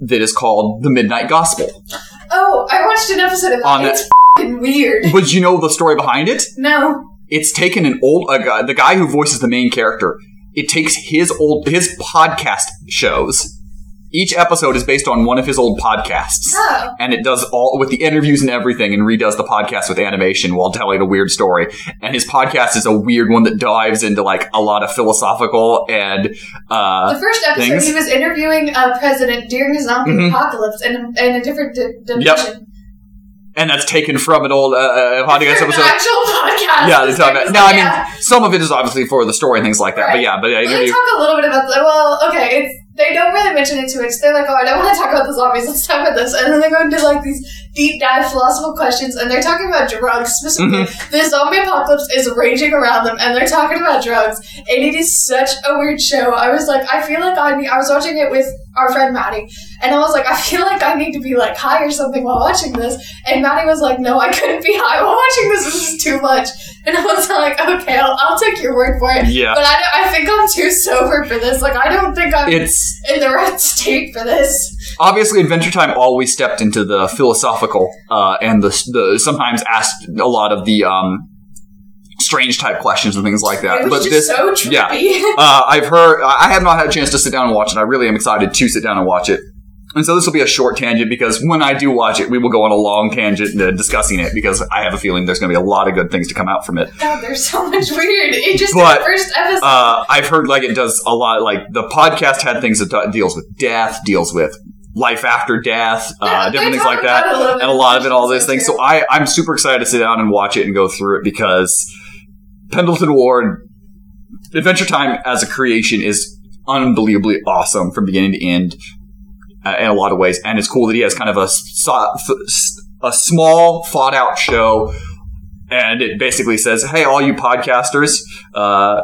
that is called The Midnight Gospel. Oh, I watched an episode of that. On it's fing [laughs] weird. Would you know the story behind it? No. It's taken an old a guy, the guy who voices the main character. It takes his old his podcast shows. Each episode is based on one of his old podcasts. Oh. And it does all with the interviews and everything and redoes the podcast with animation while telling a weird story. And his podcast is a weird one that dives into like a lot of philosophical and uh The first episode, things. he was interviewing a president during a zombie Mhm. apocalypse in, in a different di- dimension. and that's taken from an old uh, uh, podcast An episode. actual podcast. Yeah, they talk about. No, I mean yeah. some of it is obviously for the story and things like that. But Right. yeah, but I Let talk a little bit about. Well, okay, it's they don't really mention it too much. They're like, oh, I don't want to talk about the zombies. Let's talk about this, and then they go into like these deep dive philosophical questions, and they're talking about drugs specifically. Mm-hmm. The zombie apocalypse is raging around them, and they're talking about drugs, and it is such a weird show. I was like, I feel like I need, I was watching it with our friend Maddie, and I was like, I feel like I need to be like high or something while watching this, and Maddie was like, No, I couldn't be high while watching this. This is too much, and I was like, Okay, I'll, I'll take your word for it. Yeah, But I, don't- I think I'm too sober for this. Like, I don't think I'm it's in the right state for this. obviously Adventure Time always stepped into the philosophical uh, and the, the sometimes asked a lot of the um, strange type questions and things like that. but this, so trippy. yeah. uh, I've heard. I have not had a chance to sit down and watch it. I really am excited to sit down and watch it. And so this will be a short tangent because when I do watch it, we will go on a long tangent uh, discussing it because I have a feeling there's going to be a lot of good things to come out from it. God, there's so much weird. It just But, the first episode. Uh, I've heard like it does a lot. Like the podcast had things that deals with death, deals with life after death, uh, different things like that, a and a lot of it, all those things. So I, I'm super excited to sit down and watch it and go through it because Pendleton Ward, Adventure Time as a creation is unbelievably awesome from beginning to end. Uh, in a lot of ways, and it's cool that he has kind of a a small, thought out show, and it basically says, "Hey, all you podcasters." Uh,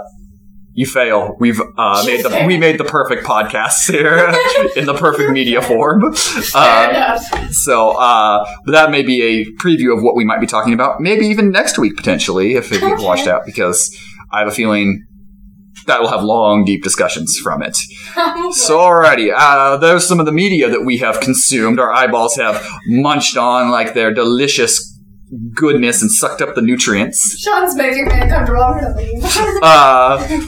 you fail. We've uh, made the we made the perfect podcast [laughs] here [laughs] in the perfect media form. [laughs] Uh, so uh, that may be a preview of what we might be talking about. Maybe even next week potentially if it gets washed out, because I have a feeling that will have long, deep discussions from it. [laughs] So, alrighty, uh, there's some of the media that we have consumed. Our eyeballs have munched on like their delicious goodness and sucked up the nutrients. Shawn's making me uncomfortable. I'm gonna leave. [laughs] Uh,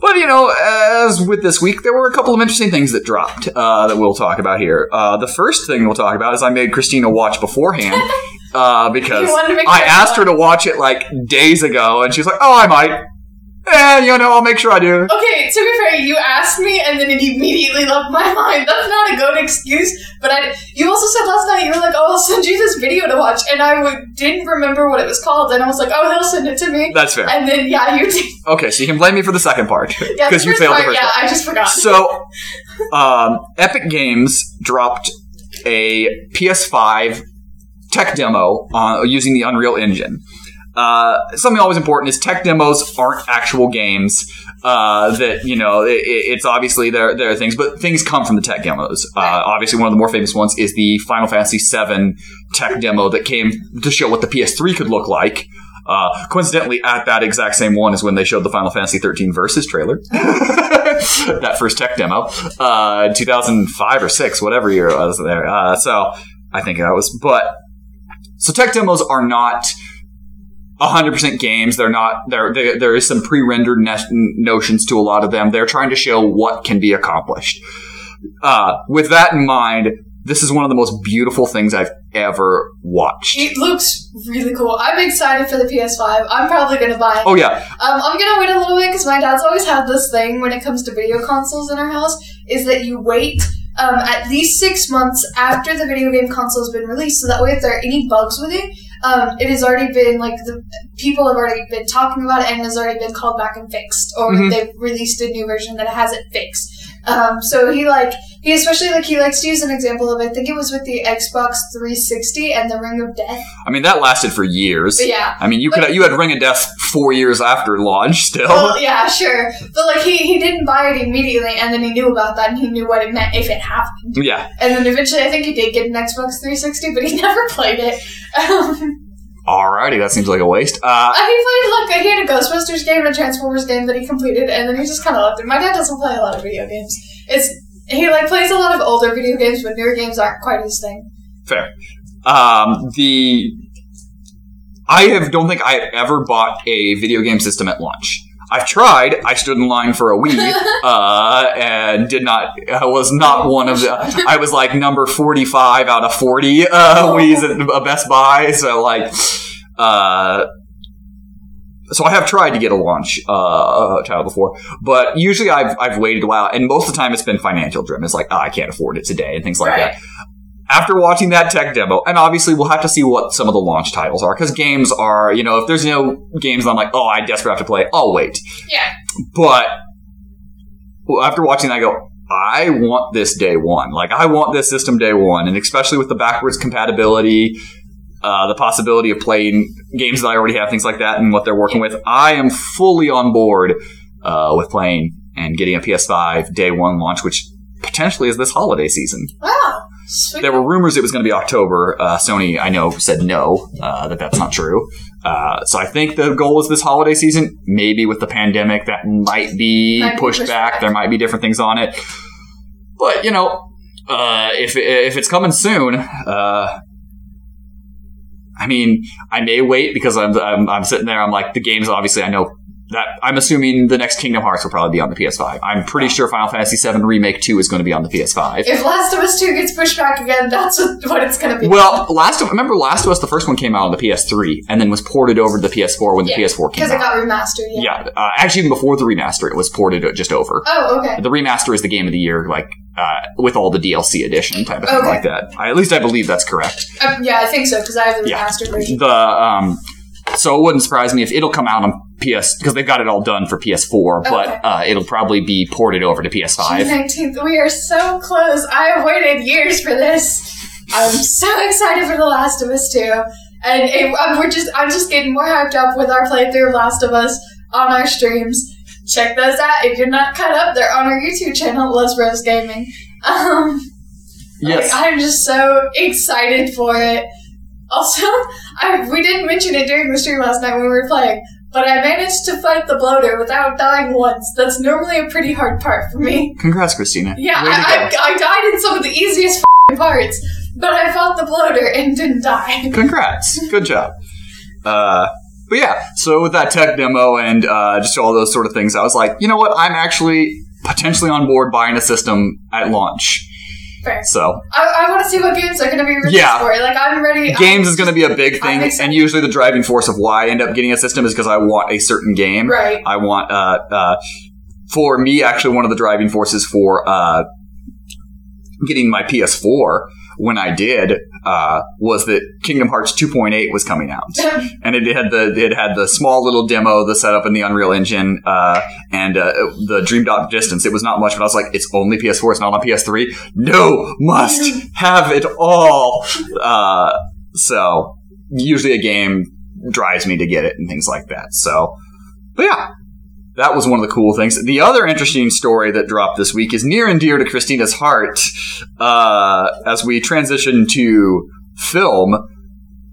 but you know, as with this week, there were a couple of interesting things that dropped uh, that we'll talk about here. Uh, the first thing we'll talk about is I made Kristina watch beforehand [laughs] uh, because You wanted to make I asked her to watch it like days ago, and she's like, "Oh, I might." And you know, I'll make sure I do. Okay, to be fair, you asked me and then it immediately left my [laughs] mind. That's not a good excuse, but I. You also said last night you were like, "Oh, I'll send you this video to watch," and I w- didn't remember what it was called, and I was like, "Oh, he'll send it to me." That's fair. And then yeah, you did. [laughs] Okay, so you can blame me for the second part because the you failed part, the first Yeah, part. I just forgot. So, um, Epic Games dropped a PS5 tech demo uh, using the Unreal Engine. Uh, something always important is tech demos aren't actual games. Uh, that you know, it, it's obviously there there are things, but things come from the tech demos. Uh, obviously, one of the more famous ones is the Final Fantasy VII tech demo that came to show what the PS3 could look like. Uh, coincidentally, at that exact same one is when they showed the Final Fantasy 13 Versus trailer. [laughs] that first tech demo, uh, 2005 or six, whatever year it was there. Uh, so I think that was, but so tech demos are not 100% games. They're not, there, there, there is some pre-rendered ne- notions to a lot of them. They're trying to show what can be accomplished. Uh, with that in mind, this is one of the most beautiful things I've ever watched. it looks really cool. I'm excited for the PS5. I'm probably gonna buy it. Oh yeah, Um, I'm gonna wait a little bit because my dad's always had this thing when it comes to video consoles in our house is that you wait um, at least six months after the video game console has been released, so that way if there are any bugs with it, um, it has already been like the people have already been talking about it and has already been called back and fixed, or Mhm. they've released a new version that has it fixed. Um, so he like he especially like he likes to use an example of I think it was with the Xbox 360 and the Ring of Death. I mean that lasted for years. But yeah, I mean, you could you had Ring of Death four years after launch still. Well, yeah, sure. But like he, he didn't buy it immediately and then he knew about that and he knew what it meant if it happened. yeah. And then eventually I think he did get an Xbox 360, but he [laughs] never played it. Um, Alrighty, that seems like a waste. Uh, he played like he had a Ghostbusters game and a Transformers game that he completed and then he just kind of left it. My dad doesn't play a lot of video games. It's he like plays a lot of older video games, but newer games aren't quite his thing. fair. Um, the I have don't think I have ever bought a video game system at launch. I've tried. I stood in line for a Wii [laughs] uh, and did not. I was not one of the. I was like number forty-five out of forty uh, Wii's at a Best Buy. So like, uh, so I have tried to get a launch uh, title before, but usually I've I've waited a while, and most of the time it's been financial driven. It's like, oh, I can't afford it today, and things like that Right. After watching that tech demo, and obviously we'll have to see what some of the launch titles are, because games are, you know, if there's no games I'm like, oh, I desperately have to play, I'll wait. Yeah. But after watching that, I go, I want this day one. Like, I want this system day one, and especially with the backwards compatibility, uh, the possibility of playing games that I already have, things like that, and what they're working with, I am fully on board uh, with playing and getting a PS5 day one launch, which potentially is this holiday season. Wow. There were rumors it was going to be October. Uh, Sony, I know, said no, uh, that that's not true. Uh, so I think the goal is this holiday season. Maybe with the pandemic, that might be Might be pushed pushed back. back. There might be different things on it. But you know, uh, if if it's coming soon, uh, I mean, I may wait because I'm, I'm I'm sitting there. I'm like the games. Obviously, I know that. I'm assuming the next Kingdom Hearts will probably be on the PS5. I'm pretty sure Final Fantasy VII Remake Two is going to be on the PS5. if Last of Us 2 gets pushed back again, that's what, it's gonna be. Well, Last of remember Last of Us, the first one came out on the PS3 and then was ported over to the PS4 when the Yeah, PS4 came out. because it got remastered. Yeah. yeah, uh, actually, even before the remaster, it was ported just over. Oh, okay. The remaster is the game of the year, like uh, with all the DLC edition type of thing like that. I, at least I believe that's correct. Um, yeah, I think so because I have the Yeah. remastered version. The um, so it wouldn't surprise me if it'll come out on PS because they've got it all done for PS4, Okay. but uh, it'll probably be ported over to PS5. 19th. We are so close. I have waited years for this. I'm so excited for The Last of Us 2. And it, um, we're just, I'm just getting more hyped up with our playthrough of Last of Us on our streams. Check those out. If you're not caught up, they're on our YouTube channel, Les Bros Gaming. Um, Yes. like, I'm just so excited for it. Also, I, we didn't mention it during the stream last night when we were playing, but I managed to fight the bloater without dying once. That's normally a pretty hard part for me. Congrats, Kristina. Yeah, Way I. I, I died in some of the easiest parts, but I fought the bloater and didn't die. Congrats. Good job. Uh, but yeah, so with that tech demo and uh, just all those sort of things, I was like, you know what? I'm actually potentially on board buying a system at launch. Fair. So I, I want to see what games are going to be released Yeah. for. Like, I'm ready. games is going to be a big thing, and usually the driving force of why I end up getting a system is because I want a certain game. Right. I want uh, uh, for me actually one of the driving forces for uh, getting my PS4 when I did uh, was that Kingdom Hearts 2.8 was coming out, [laughs] and it had the it had the small little demo, the setup in the Unreal Engine, uh, and uh, the Dream Drop Distance. It was not much, but I was like, it's only PS4, it's not on PS3. No, must [laughs] have it all. Uh, so usually a game drives me to get it and things like that. So, but yeah, that was one of the cool things. The other interesting story that dropped this week is near and dear to Kristina's heart. Uh, as we transition to film,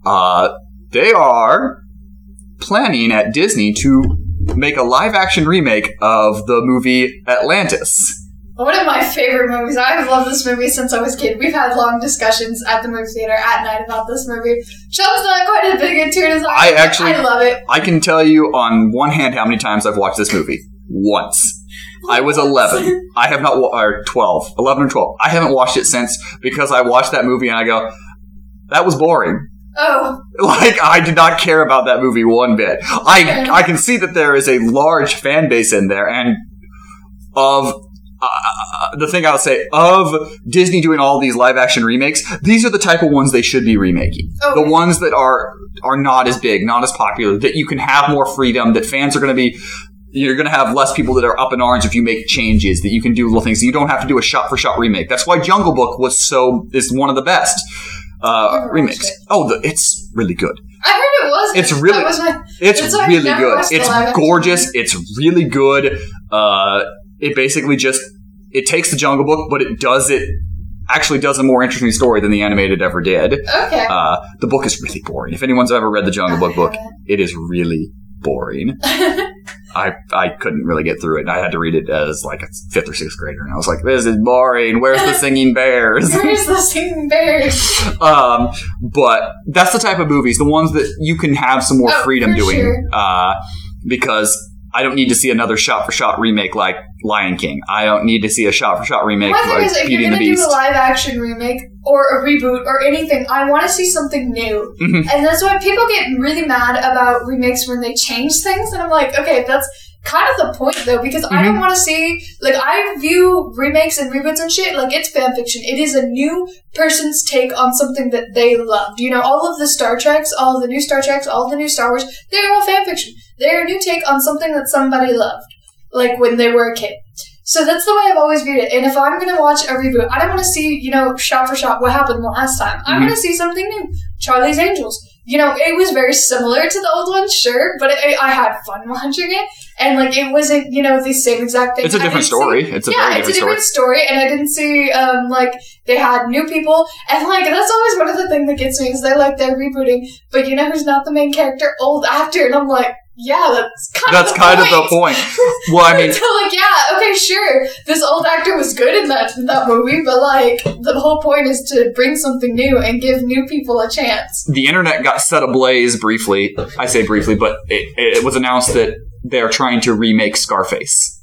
uh, they are planning at Disney to make a live action remake of the movie Atlantis. One of my favorite movies. I've loved this movie since I was a kid. We've had long discussions at the movie theater at night about this movie. Shawn's not quite as big into it as I. I actually- I love it. I can tell you on one hand how many times I've watched this movie. Once. I was 11. I have not, wa- or 12. 11 or 12. I haven't watched it since because I watched that movie and I go, that was boring. Oh, [laughs] Like, I did not care about that movie one bit. I, I can see that there is a large fan base in there and of, uh, the thing I would say, of Disney doing all these live action remakes, these are the type of ones they should be remaking. Okay. The ones that are, are not as big, not as popular, that you can have more freedom, that fans are going to be, you're going to have less people that are up in arms if you make changes, that you can do little things. You don't have to do a shot for shot remake. That's why Jungle Book was so, is one of the best, uh, remakes. it. Oh, the, it's really good. I heard it was. It's really- was my, It's It's really good. It's gorgeous. It's really good. Uh, it basically just it takes the Jungle Book, but it does it actually does a more interesting story than the animated ever did. okay. Uh, the book is really boring. If anyone's ever read the Jungle Book book, it is really boring. [laughs] I I couldn't really get through it. and I had to read it as like a fifth or sixth grader, and I was like, "This is boring. Where's the [laughs] singing bears?" Where's the singing bears? [laughs] um, but that's the type of movies, the ones that you can have some more Oh, freedom doing, sure. uh, because I don't need to see another shot for shot remake like Lion King. I don't need to see a shot for shot remake My thing like is, if you're and the gonna do Beast. a live action remake or a reboot or anything, I want to see something new. Mhm. And that's why people get really mad about remakes when they change things. And I'm like, okay, that's kind of the point though, because I Mm-hmm. don't want to see like I view remakes and reboots and shit like it's fan fiction. It is a new person's take on something that they loved. You know, all of the Star Treks, all of the new Star Treks, all of the new Star Wars, they're all fan fiction. They're a new take on something that somebody loved, like when they were a kid. So that's the way I've always viewed it. And if I'm gonna watch a reboot, I don't want to see, you know, shot for shot what happened last time. I Mhm. want to see something new. Charlie's Angels. You know, it was very similar to the old one, sure, but it, I had fun [laughs] watching it, and like it wasn't, you know, the same exact thing. It's a different story. see- It's a yeah, very it's a different story. different story, and I didn't see um like they had new people, and like that's always one of the things that gets me is they like they're rebooting, but you know who's not the main character? Old actor, and I'm like, yeah, that's kind That's of the kind of point. the point. Well, I [laughs] mean, so like, yeah, okay, sure. This old actor was good in that that movie, but like, the whole point is to bring something new and give new people a chance. the internet got set ablaze briefly. I say briefly, but it, it was announced that they're trying to remake Scarface.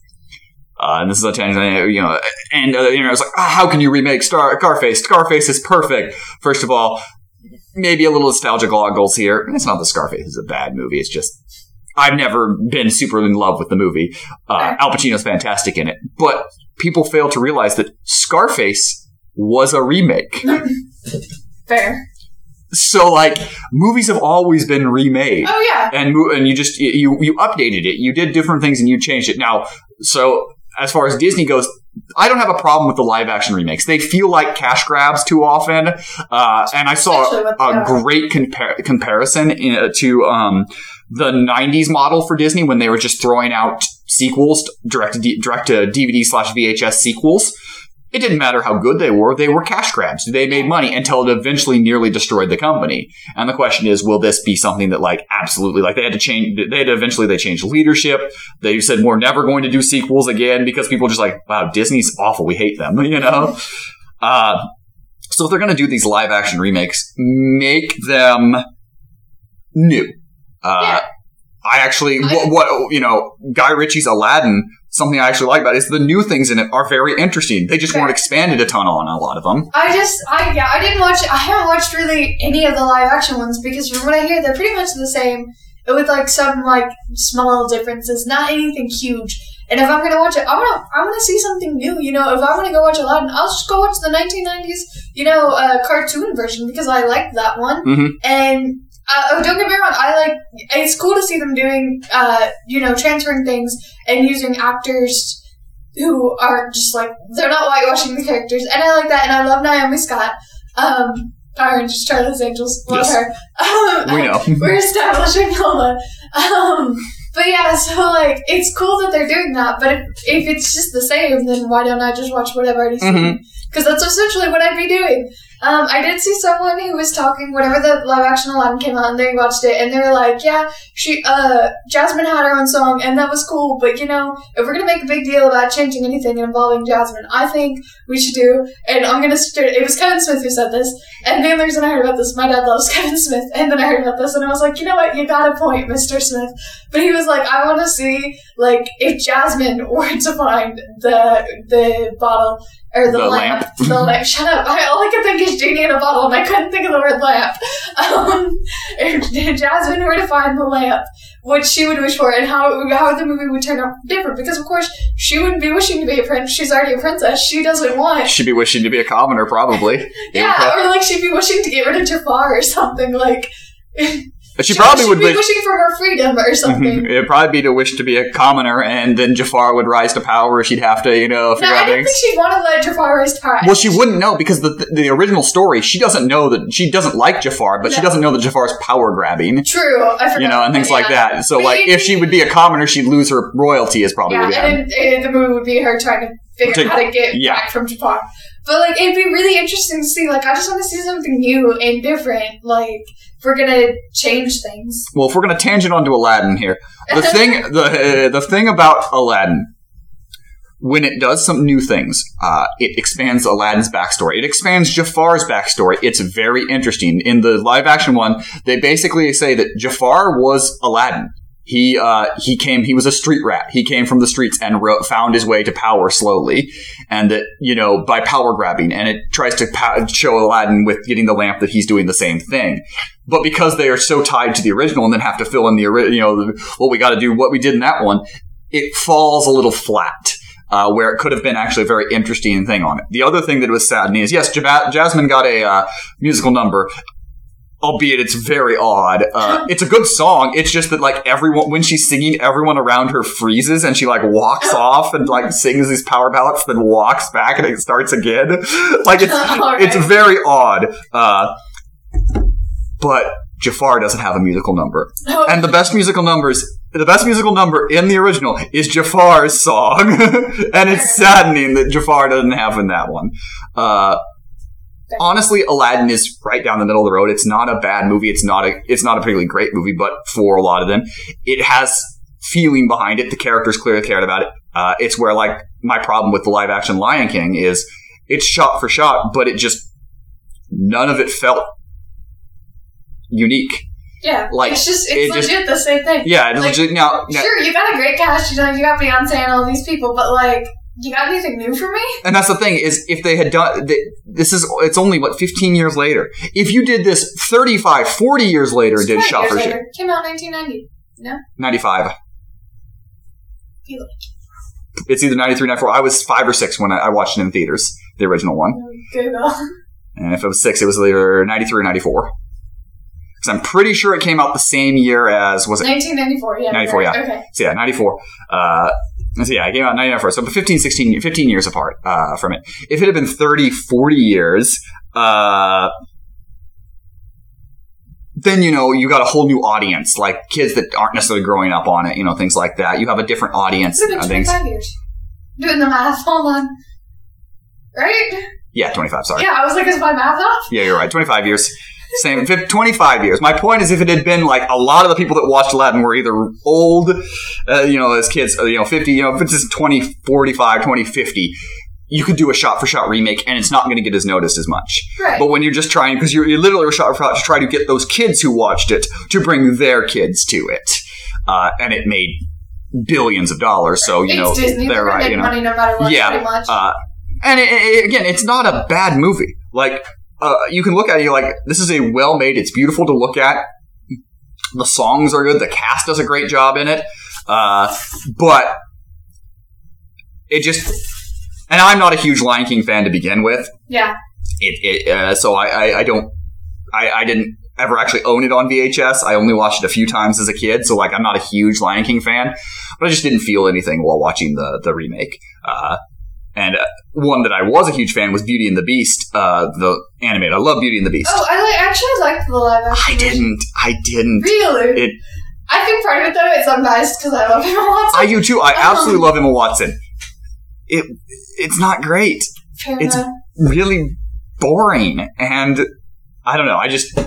Uh, and this is a tangent, you know, and uh, the internet was like, ah, how can you remake Star- Scarface? Scarface is perfect. First of all, maybe a little nostalgia goggles here. It's not the Scarface is a bad movie. It's just, I've never been super in love with the movie. Uh, Al Pacino's fantastic in it. But people fail to realize that Scarface was a remake. [laughs] Fair. So like movies have always been remade. Oh yeah. and and you just you you updated it. You did different things and you changed it. Now, so as far as Disney goes, I don't have a problem with the live action remakes. They feel like cash grabs too often. Uh, and I saw with a great compar- comparison in, to um, the '90s model for Disney when they were just throwing out sequels, direct to direct to DVD slash VHS sequels. It didn't matter how good they were; they were cash grabs. They made money until it eventually nearly destroyed the company. And the question is, will this be something that, like, absolutely, like, they had to change? They had to eventually they changed leadership. They said we're never going to do sequels again because people just like, wow, Disney's awful. We hate them, [laughs] you know. Uh, so if they're to do these live action remakes, make them new. Uh, Yeah. I actually, what, what, you know, Guy Ritchie's Aladdin, something I actually like about it is the new things in it are very interesting. They just weren't expanded a ton on a lot of them. I just, I yeah, I didn't watch. I haven't watched really any of the live action ones because from what I hear, they're pretty much the same, with like some like small differences, not anything huge. And if I'm gonna watch it, I wanna, I wanna see something new. You know, if I wanna go watch Aladdin, I'll just go watch the 1990s, you know, uh, cartoon version because I liked that one. Mhm. And uh, oh, don't get me wrong, I like. It's cool to see them doing, uh, you know, transferring things and using actors who are just like they're not whitewashing the characters, and I like that. And I love Naomi Scott. Um, Orange, Charlie's Angels, love Yes. her. Um, We know. [laughs] we're establishing Hilda. Um, but yeah, so like it's cool that they're doing that. But if, if it's just the same, then why don't I just watch what I've already seen? Mhm. Because that's essentially what I'd be doing. Um, I did see someone who was talking whenever the live action Aladdin came out, and they watched it, and they were like, "Yeah, she, uh, Jasmine had her own song, and that was cool. But you know, if we're gonna make a big deal about changing anything involving Jasmine, I think we should do." And I'm gonna. St- it was Kevin Smith who said this, and the reason I heard about this, my dad loves [laughs] Kevin Smith, and then I heard about this, and I was like, "You know what? You got a point, Mr. Smith." But he was like, "I want to see like if Jasmine were [laughs] to find the the bottle." Or the, The lamp. lamp. The lamp. Shut up. I, all I could think is genie in a bottle, and I couldn't think of the word lamp. [laughs] Um, if Jasmine were to find the lamp, what she would wish for, and how how the movie would turn out different. Because of course, she wouldn't be wishing to be a prince. She's already a princess. She doesn't want. She'd be wishing to be a commoner, probably. [laughs] Yeah, or like she'd be wishing to get rid of Jafar or something. Like [laughs] But she probably she'd be wish. wishing for her freedom or something. It'd probably be to wish to be a commoner, and then Jafar would rise to power. She'd have to, you know, no, figure I out didn't things. think she'd want to let Jafar rise to power. Well, she wouldn't know because the the original story, she doesn't know that she doesn't like Jafar, but she doesn't know that Jafar's power grabbing, True, I forgot. you know, and things yeah. like that. So, But like, if she would be a commoner, she'd lose her royalty. Is probably Yeah, happened. and then uh, the movie would be her trying to figure out how to get yeah. back from Jafar. But like, it'd be really interesting to see. Like, I just want to see something new and different. Like, if we're gonna change things. Well, if we're going to tangent onto Aladdin here, the thing [laughs] the uh, the thing about Aladdin when it does some new things, uh, it expands Aladdin's backstory. It expands Jafar's backstory. It's very interesting. In the live action one, they basically say that Jafar was Aladdin. He uh, he came. He was a street rat. He came from the streets and ro- found his way to power slowly, and that you know by power grabbing. And it tries to pa- show Aladdin with getting the lamp that he's doing the same thing. But because they are so tied to the original, and then have to fill in the ori- you know what we got to do, what we did in that one, it falls a little flat. Uh, where it could have been actually a very interesting thing on it. The other thing that was saddening is yes, Jasmine got a uh, musical number, albeit it's very odd. Uh, [laughs] it's a good song. It's just that like everyone when she's singing, everyone around her freezes and she like walks [laughs] off and like sings these power ballads, then walks back and it starts again. [laughs] like it's All it's very odd. Uh, but Jafar doesn't have a musical number, Oh, and the best musical numbers. The best musical number in the original is Jafar's song, and it's saddening that Jafar doesn't have in that one. Uh, honestly, Aladdin is right down the middle of the road. It's not a bad movie. It's not a it's not a particularly great movie, but for a lot of them, it has feeling behind it. The characters clearly cared about it. Uh, it's where like my problem with the live action Lion King is it's shot for shot, but it just none of it felt unique. yeah, like, it's just it it's just- legit the same thing. Yeah, it's Like, legit. Now, now, Sure, you got a great cast. You know, you got Beyonce and all these people, but like, you got anything new for me? and that's the thing is if they had done this is it's only what 15 years later. If you did this 35, 40 years later and did It's shot 20 for shit. Came out 1990? No, 95. Feel It's either 93, 94. I was five or six when I, I watched it in theaters, the original one. Google. [laughs] And if it was six, it was either 93 or 94. because I'm pretty sure it came out the same year as was it 1994. Yeah. 94, right. yeah. Okay. So yeah, 94. Uh, so yeah, I came out in 94. So 15, 16, 15 years apart uh, from it. If it had been 30, 40 years, uh, then, you know, you got a whole new audience, like kids that aren't necessarily growing up on it, you know, things like that. You have a different audience. It's been twenty five years. Doing the math. Hold on. Right? Yeah, 25, sorry. Yeah, I was like, is my math off? Yeah, you're right. 25 years. Same, 25 years. My point is, if it had been like a lot of the people that watched Aladdin were either old, uh, you know, as kids, uh, you know, 50, you know, if it's just 20, 45, 20, 50, you could do a shot for shot remake and it's not going to get as noticed as much. Right. But when you're just trying, because you're, you're literally a shot for shot to try to get those kids who watched it to bring their kids to it. Uh, and it made billions of dollars. So, you know, Disney. they're They're right, you know. money no matter what, Yeah, pretty much. Uh, and it, it- again, it's not a bad movie. Like uh, you can look at it, you're like, this is a well made. It's beautiful to look at. The songs are good. The cast does a great job in it. Uh, but it just, and I'm not a huge Lion King fan to begin with. yeah. It, it uh, so I, I, I don't, I, I didn't ever actually own it on VHS. I only watched it a few times as a kid, so like I'm not a huge Lion King fan. But I just didn't feel anything while watching the the remake. Uh, and uh, one that I was a huge fan was Beauty and the Beast, uh, the animated. I love Beauty and the Beast. Oh, I like, actually liked the live action. I didn't. I didn't. Really? It- I think part of it, though, is unbiased because I love him a lot. I do too. I [laughs] Um, absolutely love Emma Watson. It it's not great. Fair it's- enough. Really boring, and I don't know. I just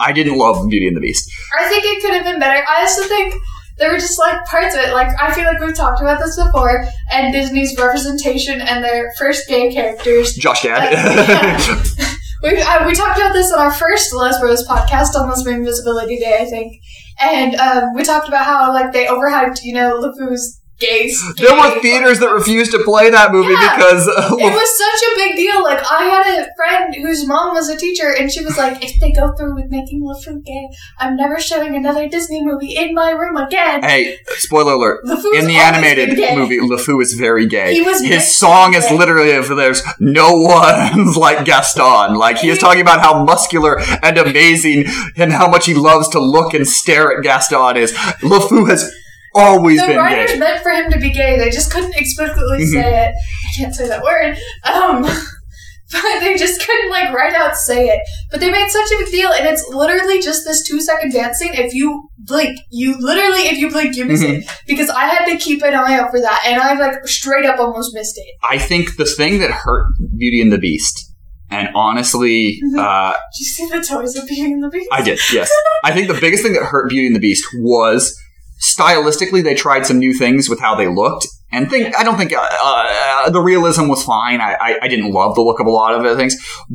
I didn't love Beauty and the Beast. I think it could have been better. I also think there were just like parts of it. Like I feel like we've talked about this before, and Disney's representation and their first gay characters. Josh Gad. [laughs] We uh, we talked about this on our first Les Rose podcast on Lesbian Visibility Day, I think, and um, we talked about how like they overhyped, you know, LeFou's gays. there were theaters that refused to play that movie Yeah. because uh, It was such a big deal. Like I had a friend whose mom was a teacher, and she was like, "If they go through with making LeFou gay, I'm never showing another Disney movie in my room again." Hey, spoiler alert. LeFou's In the animated gay. movie, LeFou is very gay. He was His song is literally there's no one's [laughs] like Gaston. Like he is talking about how muscular and amazing and how much he loves to look and stare at Gaston is. LeFou has always the been writers gay. meant for him to be gay. They just couldn't explicitly Mhm. say it. I can't say that word. Um, [laughs] but they just couldn't like write out say it. But they made such a big deal, and it's literally just this two second dance scene. If you blink, you literally, if you blink, you miss it. Mm-hmm. Because I had to keep an eye out for that, and I like straight up almost missed it. I think the thing that hurt Beauty and the Beast, and honestly, Mhm. uh, Did you see the toys of Beauty and the Beast? I did, yes. [laughs] I think the biggest thing that hurt Beauty and the Beast was stylistically they tried some new things with how they looked. And think I don't think uh, uh, the realism was fine. I, I I didn't love the look of a lot of the things,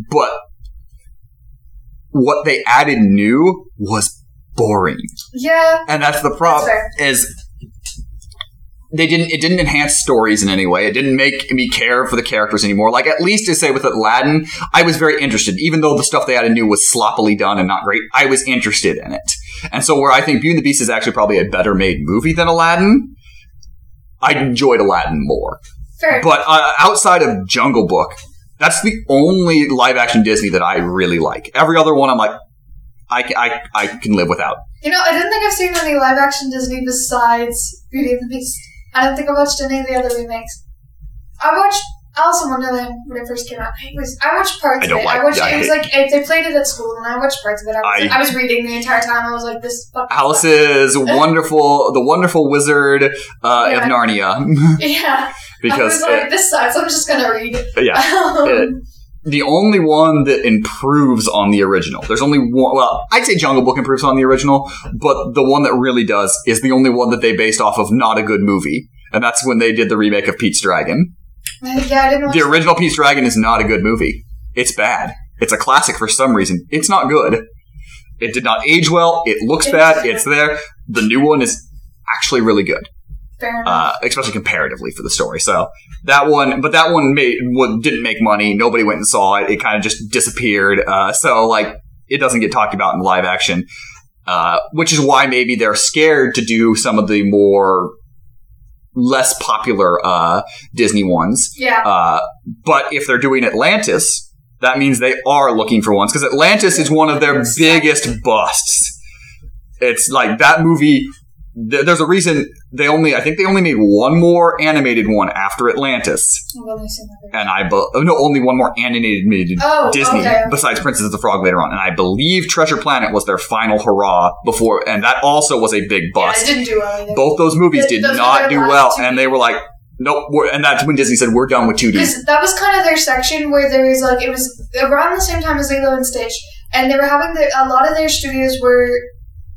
but what they added new was boring, Yeah. and that's the problem. fair. Is they didn't it didn't enhance stories in any way. It didn't make me care for the characters anymore. Like at least to say with Aladdin, I was very interested, even though the stuff they added new was sloppily done and not great. I was interested in it, and so where I think Beauty and the Beast is actually probably a better made movie than Aladdin. I enjoyed Aladdin more, Fair. but uh, outside of Jungle Book, that's the only live action Disney that I really like. Every other one, I'm like, I, I, I can live without. You know, I didn't think I've seen any live action Disney besides Beauty and the Beast. I don't think I watched any of the other remakes. I watched Alice in Wonderland when it first came out. It was I watched parts I of it. like- I watched I it was like if they played it at school and I watched parts of it. I was, I- I, was reading the entire time. I was like, this fucking Alice's [laughs] wonderful, the wonderful wizard uh, Yeah. of Narnia, [laughs] Yeah. [laughs] I because was like, this sucks. I'm just gonna read. yeah, Um, the only one that improves on the original. There's only one. Well, I'd say Jungle Book improves on the original, but the one that really does is the only one that they based off of not a good movie, and that's when they did the remake of Pete's Dragon. Yeah, I didn't watch The original Pete's Dragon is not a good movie. It's bad. It's a classic for some reason. It's not good. It did not age well. It looks It's- bad. It's there. The new one is actually really good. Fair enough. uh, especially comparatively for the story. So that one, but that one made what didn't make money. Nobody went and saw it. It kind of just disappeared. Uh, so like it doesn't get talked about in live action, uh, which is why maybe they're scared to do some of the more less popular uh, Disney ones. yeah. Uh, but if they're doing Atlantis, that means they are looking for ones because Atlantis is one of their biggest busts. It's like that movie. Th- There's a reason they only. I think they only made one more animated one after Atlantis, I've only seen and I be- oh, no, only one more animated Oh, Disney okay. besides Princess of the Frog later on, and I believe Treasure Planet was their final hurrah before, and that also was a big Yeah, bust. it didn't do well either. Both those movies Th- did those not do well, and they were like, nope. We're, and that's when Disney said we're done with 2D. Because that was kind of their section where there was like it was around the same time as Lilo and Stitch, and they were having the, a lot of their studios were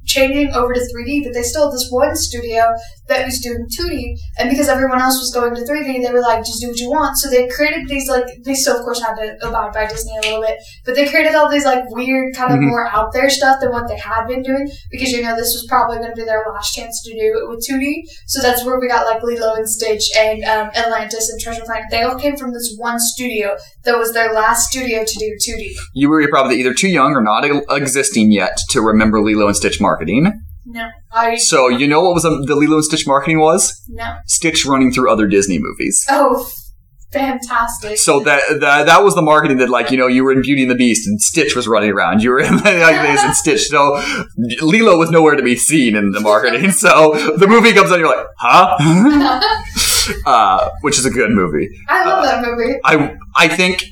changing over to 3D, but they still had this one studio that was doing 2D, and because everyone else was going to 3D, they were like, just do what you want. So they created these like they still of course had to abide by Disney a little bit, but they created all these like weird kind of Mhm. more out there stuff than what they had been doing because you know this was probably going to be their last chance to do it with 2D. So that's where we got like Lilo and Stitch and um, Atlantis and Treasure Planet. They all came from this one studio that was their last studio to do 2D. You were probably either too young or not existing yet to remember Lilo and Stitch marketing. No, I So you know what was um, the Lilo and Stitch marketing was? no. Stitch running through other Disney movies. Oh, fantastic! So that, that that was the marketing that like you know you were in Beauty and the Beast and Stitch was running around. You were in [laughs] like this and Stitch. So Lilo was nowhere to be seen in the marketing. [laughs] So the movie comes out, and you're like, huh? [laughs] uh, which is a good movie. I love that movie. I I think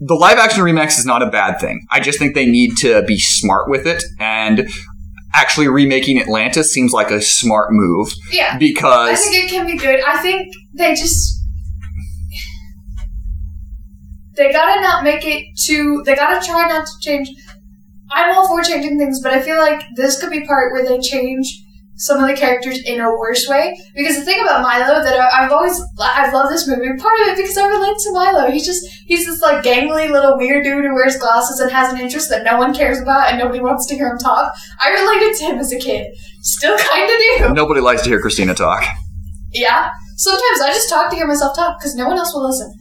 the live action remix is not a bad thing. I just think they need to be smart with it and actually remaking Atlantis seems like a smart move Yeah, Because I think it can be good. I think they just they gotta not make it too. They gotta try not to change. I'm all for changing things, but I feel like this could be part where they change some of the characters in a worse way. Because the thing about Milo that I, I've always I've loved this movie. Part of it because I relate to Milo. He's just he's this like gangly little weird dude who wears glasses and has an interest that no one cares about and nobody wants to hear him talk. I related to him as a kid. Still kind of do. nobody likes to hear Kristina talk. Yeah. Sometimes I just talk to hear myself talk because no one else will listen.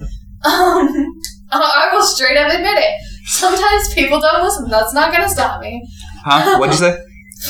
Um, I [laughs] I will straight up admit it. Sometimes people don't listen. That's not going to stop me. Huh? What'd you say?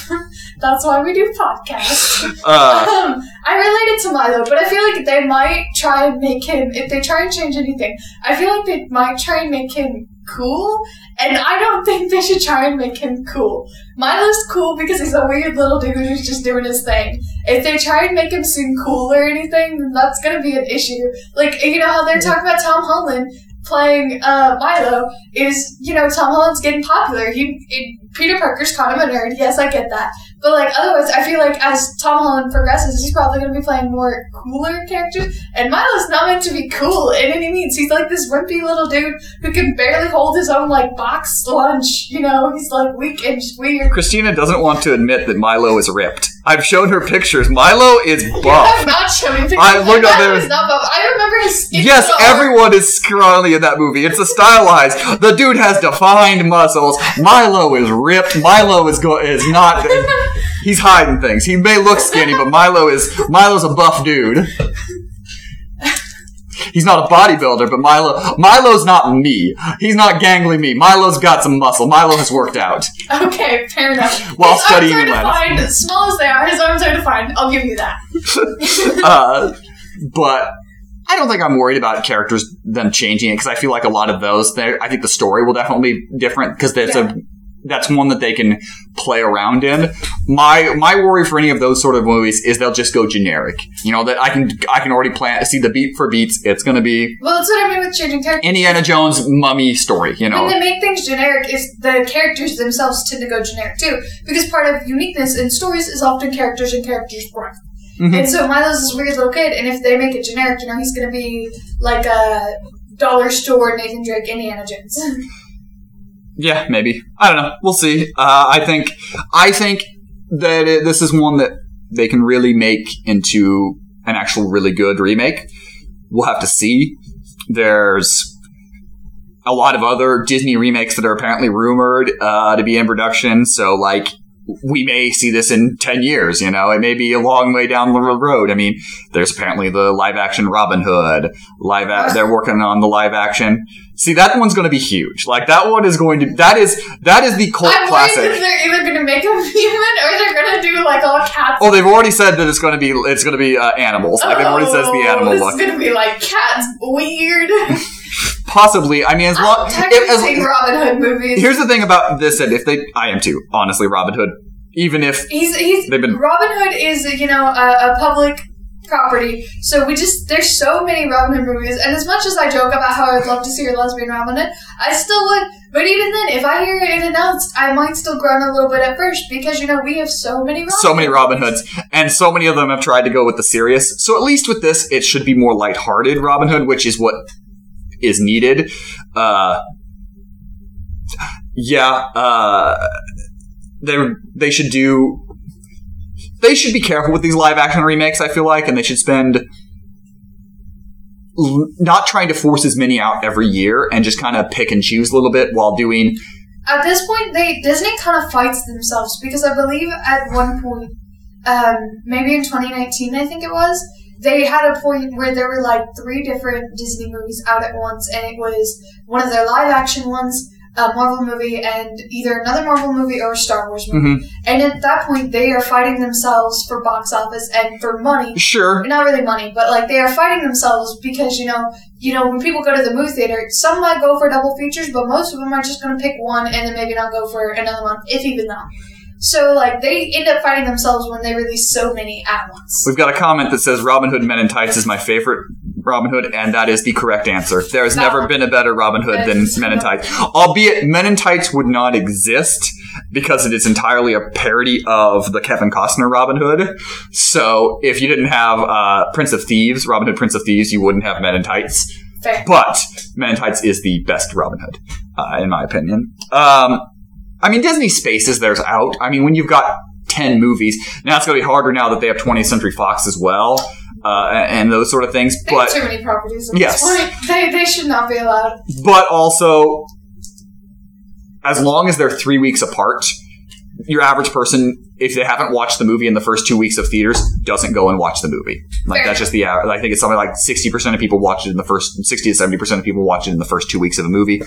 [laughs] That's why we do podcasts. [laughs] Uh, um, I related to Milo, but I feel like they might try and make him, if they try and change anything, I feel like they might try and make him cool, and I don't think they should try and make him cool. Milo's cool because he's a weird little dude who's just doing his thing. If they try and make him seem cool or anything, then that's gonna be an issue. Like, you know how they're talking about Tom Holland playing uh, Milo is, you know, Tom Holland's getting popular. He, it, Peter Parker's kind of a nerd. Yes, I get that. But like otherwise, I feel like as Tom Holland progresses, he's probably going to be playing more cooler characters. And Milo's not meant to be cool in any means. He's like this wimpy little dude who can barely hold his own like box lunch. You know, he's like weak and weird. Kristina doesn't want to admit that Milo is ripped. I've shown her pictures. Milo is I'm buff. not showing pictures. I looked up Milo there- is not buff. I remember his skin. Yes, color. everyone is scrawny in that movie. It's a stylized. The dude has defined muscles. Milo is ripped. Milo is go- is not. [laughs] He's hiding things. He may look skinny, but Milo is Milo's a buff dude. He's not a bodybuilder, but Milo Milo's not me. He's not gangly me. Milo's got some muscle. Milo has worked out. Okay, fair enough. [laughs] While his studying arms are defined, small as they are. His arms are defined. I'll give you that. [laughs] uh, but I don't think I'm worried about characters them changing it because I feel like a lot of those. I think the story will definitely be different because there's Yeah. a that's one that they can play around in. My my worry for any of those sort of movies is they'll just go generic. You know that I can I can already plan see the beat for beats. It's going to be Well, that's what I mean with changing characters. Indiana Jones mummy story. You When know. they make things generic, is the characters themselves tend to go generic too. Because part of uniqueness in stories is often characters and characters' growth. Mhm. And so Milo's this weird little kid, and if they make it generic, you know, he's gonna be like a dollar store Nathan Drake Indiana Jones. [laughs] Yeah, maybe. I don't know. We'll see. Uh, I think I think that it, this is one that they can really make into an actual really good remake. We'll have to see. There's a lot of other Disney remakes that are apparently rumored uh, to be in production. So, like, we may see this in 10 years, you know, it may be a long way down the road. I mean, there's apparently the live action Robin Hood, live, a- they're working on the live action. See, that one's going to be huge. Like, that one is going to, that is, that is the cult I'm classic. they're either gonna make him [laughs] human or they're gonna do like all cats. Oh, they've already said that it's going to be, it's going to be uh, animals. Like, it already says the Oh, animal this look. is gonna be like cats weird. [laughs] possibly. I mean, as long if- as- Robin Hood movies. here's the thing about this, and if they, I am too, honestly, Robin Hood. Even if He's he's They've been- Robin Hood is you know a, a public property, so we just there's so many Robin Hood movies, and as much as I joke about how I'd love to see a lesbian Robin Hood, I still would. But even then, if I hear it announced, I might still groan a little bit at first because you know we have so many Robin so many Robin. Hoods, and so many of them have tried to go with the serious. So at least with this, it should be more lighthearted Robin Hood, which is what is needed. Uh, yeah, uh, they they should do. They should be careful with these live action remakes. I feel like, and they should spend l- not trying to force as many out every year, and just kind of pick and choose a little bit while doing At this point, they Disney kind of fights themselves because I believe at one point, um, maybe in 2019, I think it was, they had a point where there were like three different Disney movies out at once, and it was one of their live action ones, a Marvel movie, and either another Marvel movie or a Star Wars movie. Mhm. And at that point, they are fighting themselves for box office and for money. sure. Not really money, but like they are fighting themselves because you know, you know, when people go to the movie theater, some might go for double features, but most of them are just going to pick one and then maybe not go for another one, if even that. So like they end up fighting themselves when they release so many at once. We've got a comment that says Robin Hood Men in Tights is my favorite Robin Hood, and that is the correct answer. There has never Valid. been a better Robin Hood than Men in Tights. Albeit Men in Tights would not exist because it is entirely a parody of the Kevin Costner Robin Hood. So if you didn't have uh, Prince of Thieves, Robin Hood Prince of Thieves, you wouldn't have Men in Tights. Fair. But Men in Tights is the best Robin Hood, uh, in my opinion. Um, I mean, Disney spaces theirs out. I mean, when you've got 10 movies, now it's going to be harder now that they have 20th Century Fox as well, uh, and those sort of things. They But, too many properties at Yes. this point. They, they should not be allowed. but also, as long as they're three weeks apart, your average person, if they haven't watched the movie in the first two weeks of theaters, doesn't go and watch the movie. Like Fair. that's just the. aver- I think it's something like sixty percent of people watch it in the first sixty to seventy percent of people watch it in the first two weeks of a movie.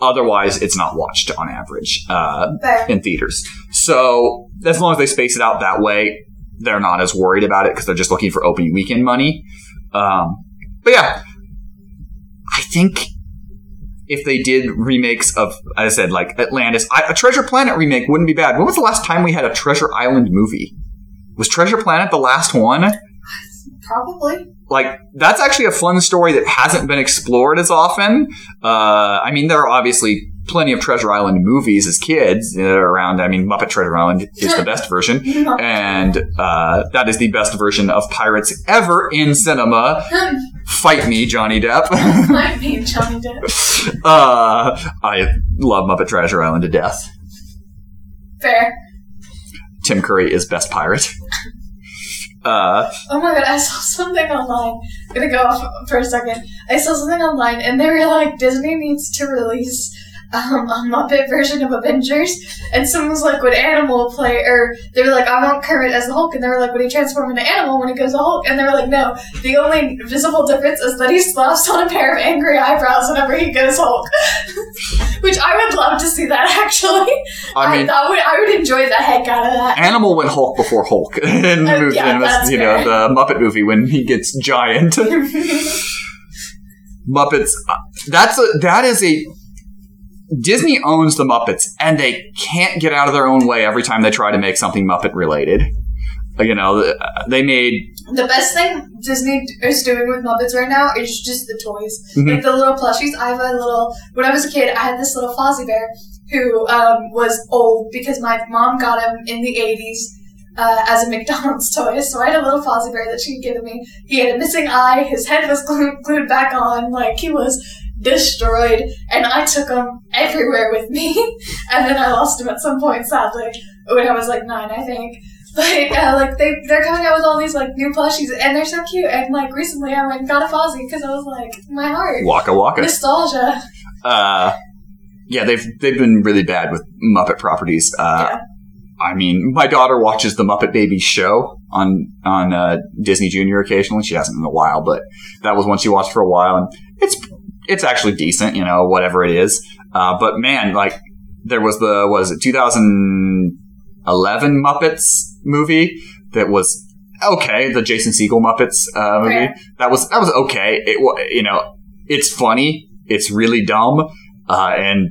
Otherwise, it's not watched on average uh, in theaters. So as long as they space it out that way, they're not as worried about it because they're just looking for opening weekend money. Um, but yeah, I think if they did remakes of, as I said, like Atlantis, I, a Treasure Planet remake wouldn't be bad. When was the last time we had a Treasure Island movie? Was Treasure Planet the last one? Probably. Like, that's actually a fun story that hasn't been explored as often. Uh, I mean, there are obviously plenty of Treasure Island movies as kids uh, around. I mean, Muppet Treasure Island is the best version. [laughs] And uh, that is the best version of pirates ever in cinema. [laughs] Fight me, Johnny Depp. [laughs] Might be Johnny Depp. uh, I love Muppet Treasure Island to death. Fair. Tim Curry is best pirate. Uh, Oh my god, I saw something online. I'm gonna go off for a second. I saw something online, and they were like, Disney needs to release um, a Muppet version of Avengers. And someone was like, would Animal play? Or they were like, I want Kermit as the Hulk. And they were like, would he transform into Animal when he goes to Hulk? And they were like, no. The only visible difference is that he slaps on a pair of angry eyebrows whenever he goes Hulk. [laughs] Which I would love to see that [laughs] actually. I mean, I, would, I would enjoy the heck out of that. Animal went Hulk before Hulk [laughs] in the Uh, yeah, in this, that's you know, the Muppet movie when he gets giant. Muppets. uh, That's a that is a Disney owns the Muppets, and they can't get out of their own way every time they try to make something Muppet related. Uh, You know, uh, they made The best thing Disney is doing with Muppets right now is just the toys. Mhm. Like the little plushies. I have a little. When I was a kid, I had this little Fozzie Bear who um, was old because my mom got him in the 80s uh, as a McDonald's [laughs] toy. So I had a little Fozzie Bear that she'd given me. He had a missing eye. His head was glued, glued back on. Like he was destroyed. And I took them everywhere with me. [laughs] and then I lost them at some point, sadly, when I was like nine, I think. [laughs] But uh, like they they're coming out with all these like new plushies and they're so cute. And like recently I went and got a Fozzie because I was like my heart Waka Waka. nostalgia. Uh, yeah, they've they've been really bad with Muppet properties. Uh, Yeah. I mean, my daughter watches the Muppet Babies show on on uh, Disney Junior occasionally. She hasn't in a while, but that was one she watched for a while, and it's it's actually decent, you know, whatever it is. Uh, but man, like there was the was it 2011 Muppets movie that was okay, the Jason Segel Muppets uh, movie Fair. that was that was okay. It you know it's funny it's really dumb, uh, and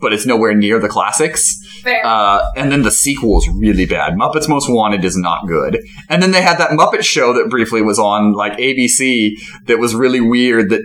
but it's nowhere near the classics. Fair. Uh, and then the sequel is really bad. Muppets Most Wanted is not good. And then they had that Muppet show that briefly was on like ABC that was really weird. That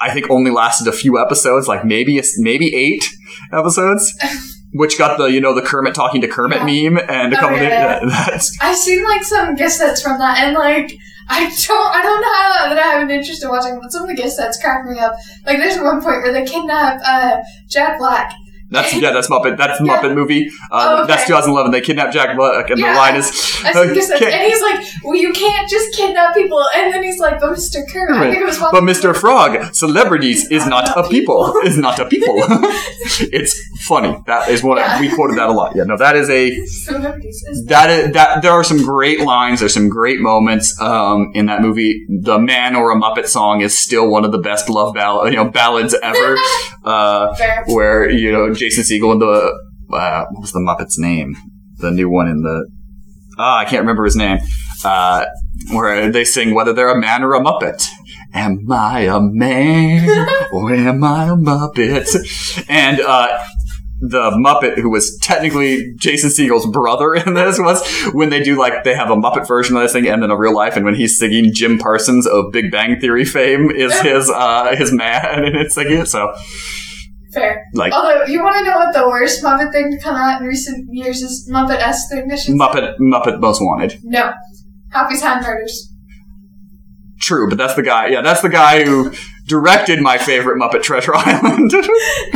I think only lasted a few episodes, like maybe maybe eight episodes. [laughs] Which got the you know the Kermit talking to Kermit Yeah. meme and a Oh, couple yeah, of [laughs] that's I've seen like some gif sets from that, and like I don't, I don't know how that I have an interest in watching, but some of the gif sets crack me up. Like there's one point where they kidnap uh, Jack Black. That's [laughs] yeah that's Muppet that's Yeah. Muppet movie. Uh, Oh, okay. That's 2011. They kidnapped Jack Black and Yeah. the line is "Okay, and he's like, "Well, you can't just kidnap people." And then he's like, "But Mr. Kermit, I think it was But Mr. Frog, celebrities [laughs] is not a people. Is not a people. it's funny. That is what Yeah. we quoted that a lot. Yeah, no, that is a that is that. There are some great lines. There's some great moments um, in that movie. The Man or a Muppet song is still one of the best love ball you know ballads ever. [laughs] uh, where you know Jason Segel and the uh, what was the Muppet's name? The new one in the ah, I can't remember his name. Uh, where they sing whether they're a man or a Muppet. Am I a man [laughs] or am I a Muppet? And uh, the Muppet, who was technically Jason Segel's brother in this, was when they do like they have a Muppet version of this thing and then a real life, and when he's singing Jim Parsons of Big Bang Theory fame is [laughs] his uh, his man, and it's singing it. So Fair. like Although, you want to know what the worst Muppet thing to come out in recent years is? Muppet S thing. I should say? Muppet Muppet Most Wanted. No. Happy Time Murders. True, but that's the guy. Yeah, that's the guy who directed my favorite Muppet Treasure [laughs] Island. It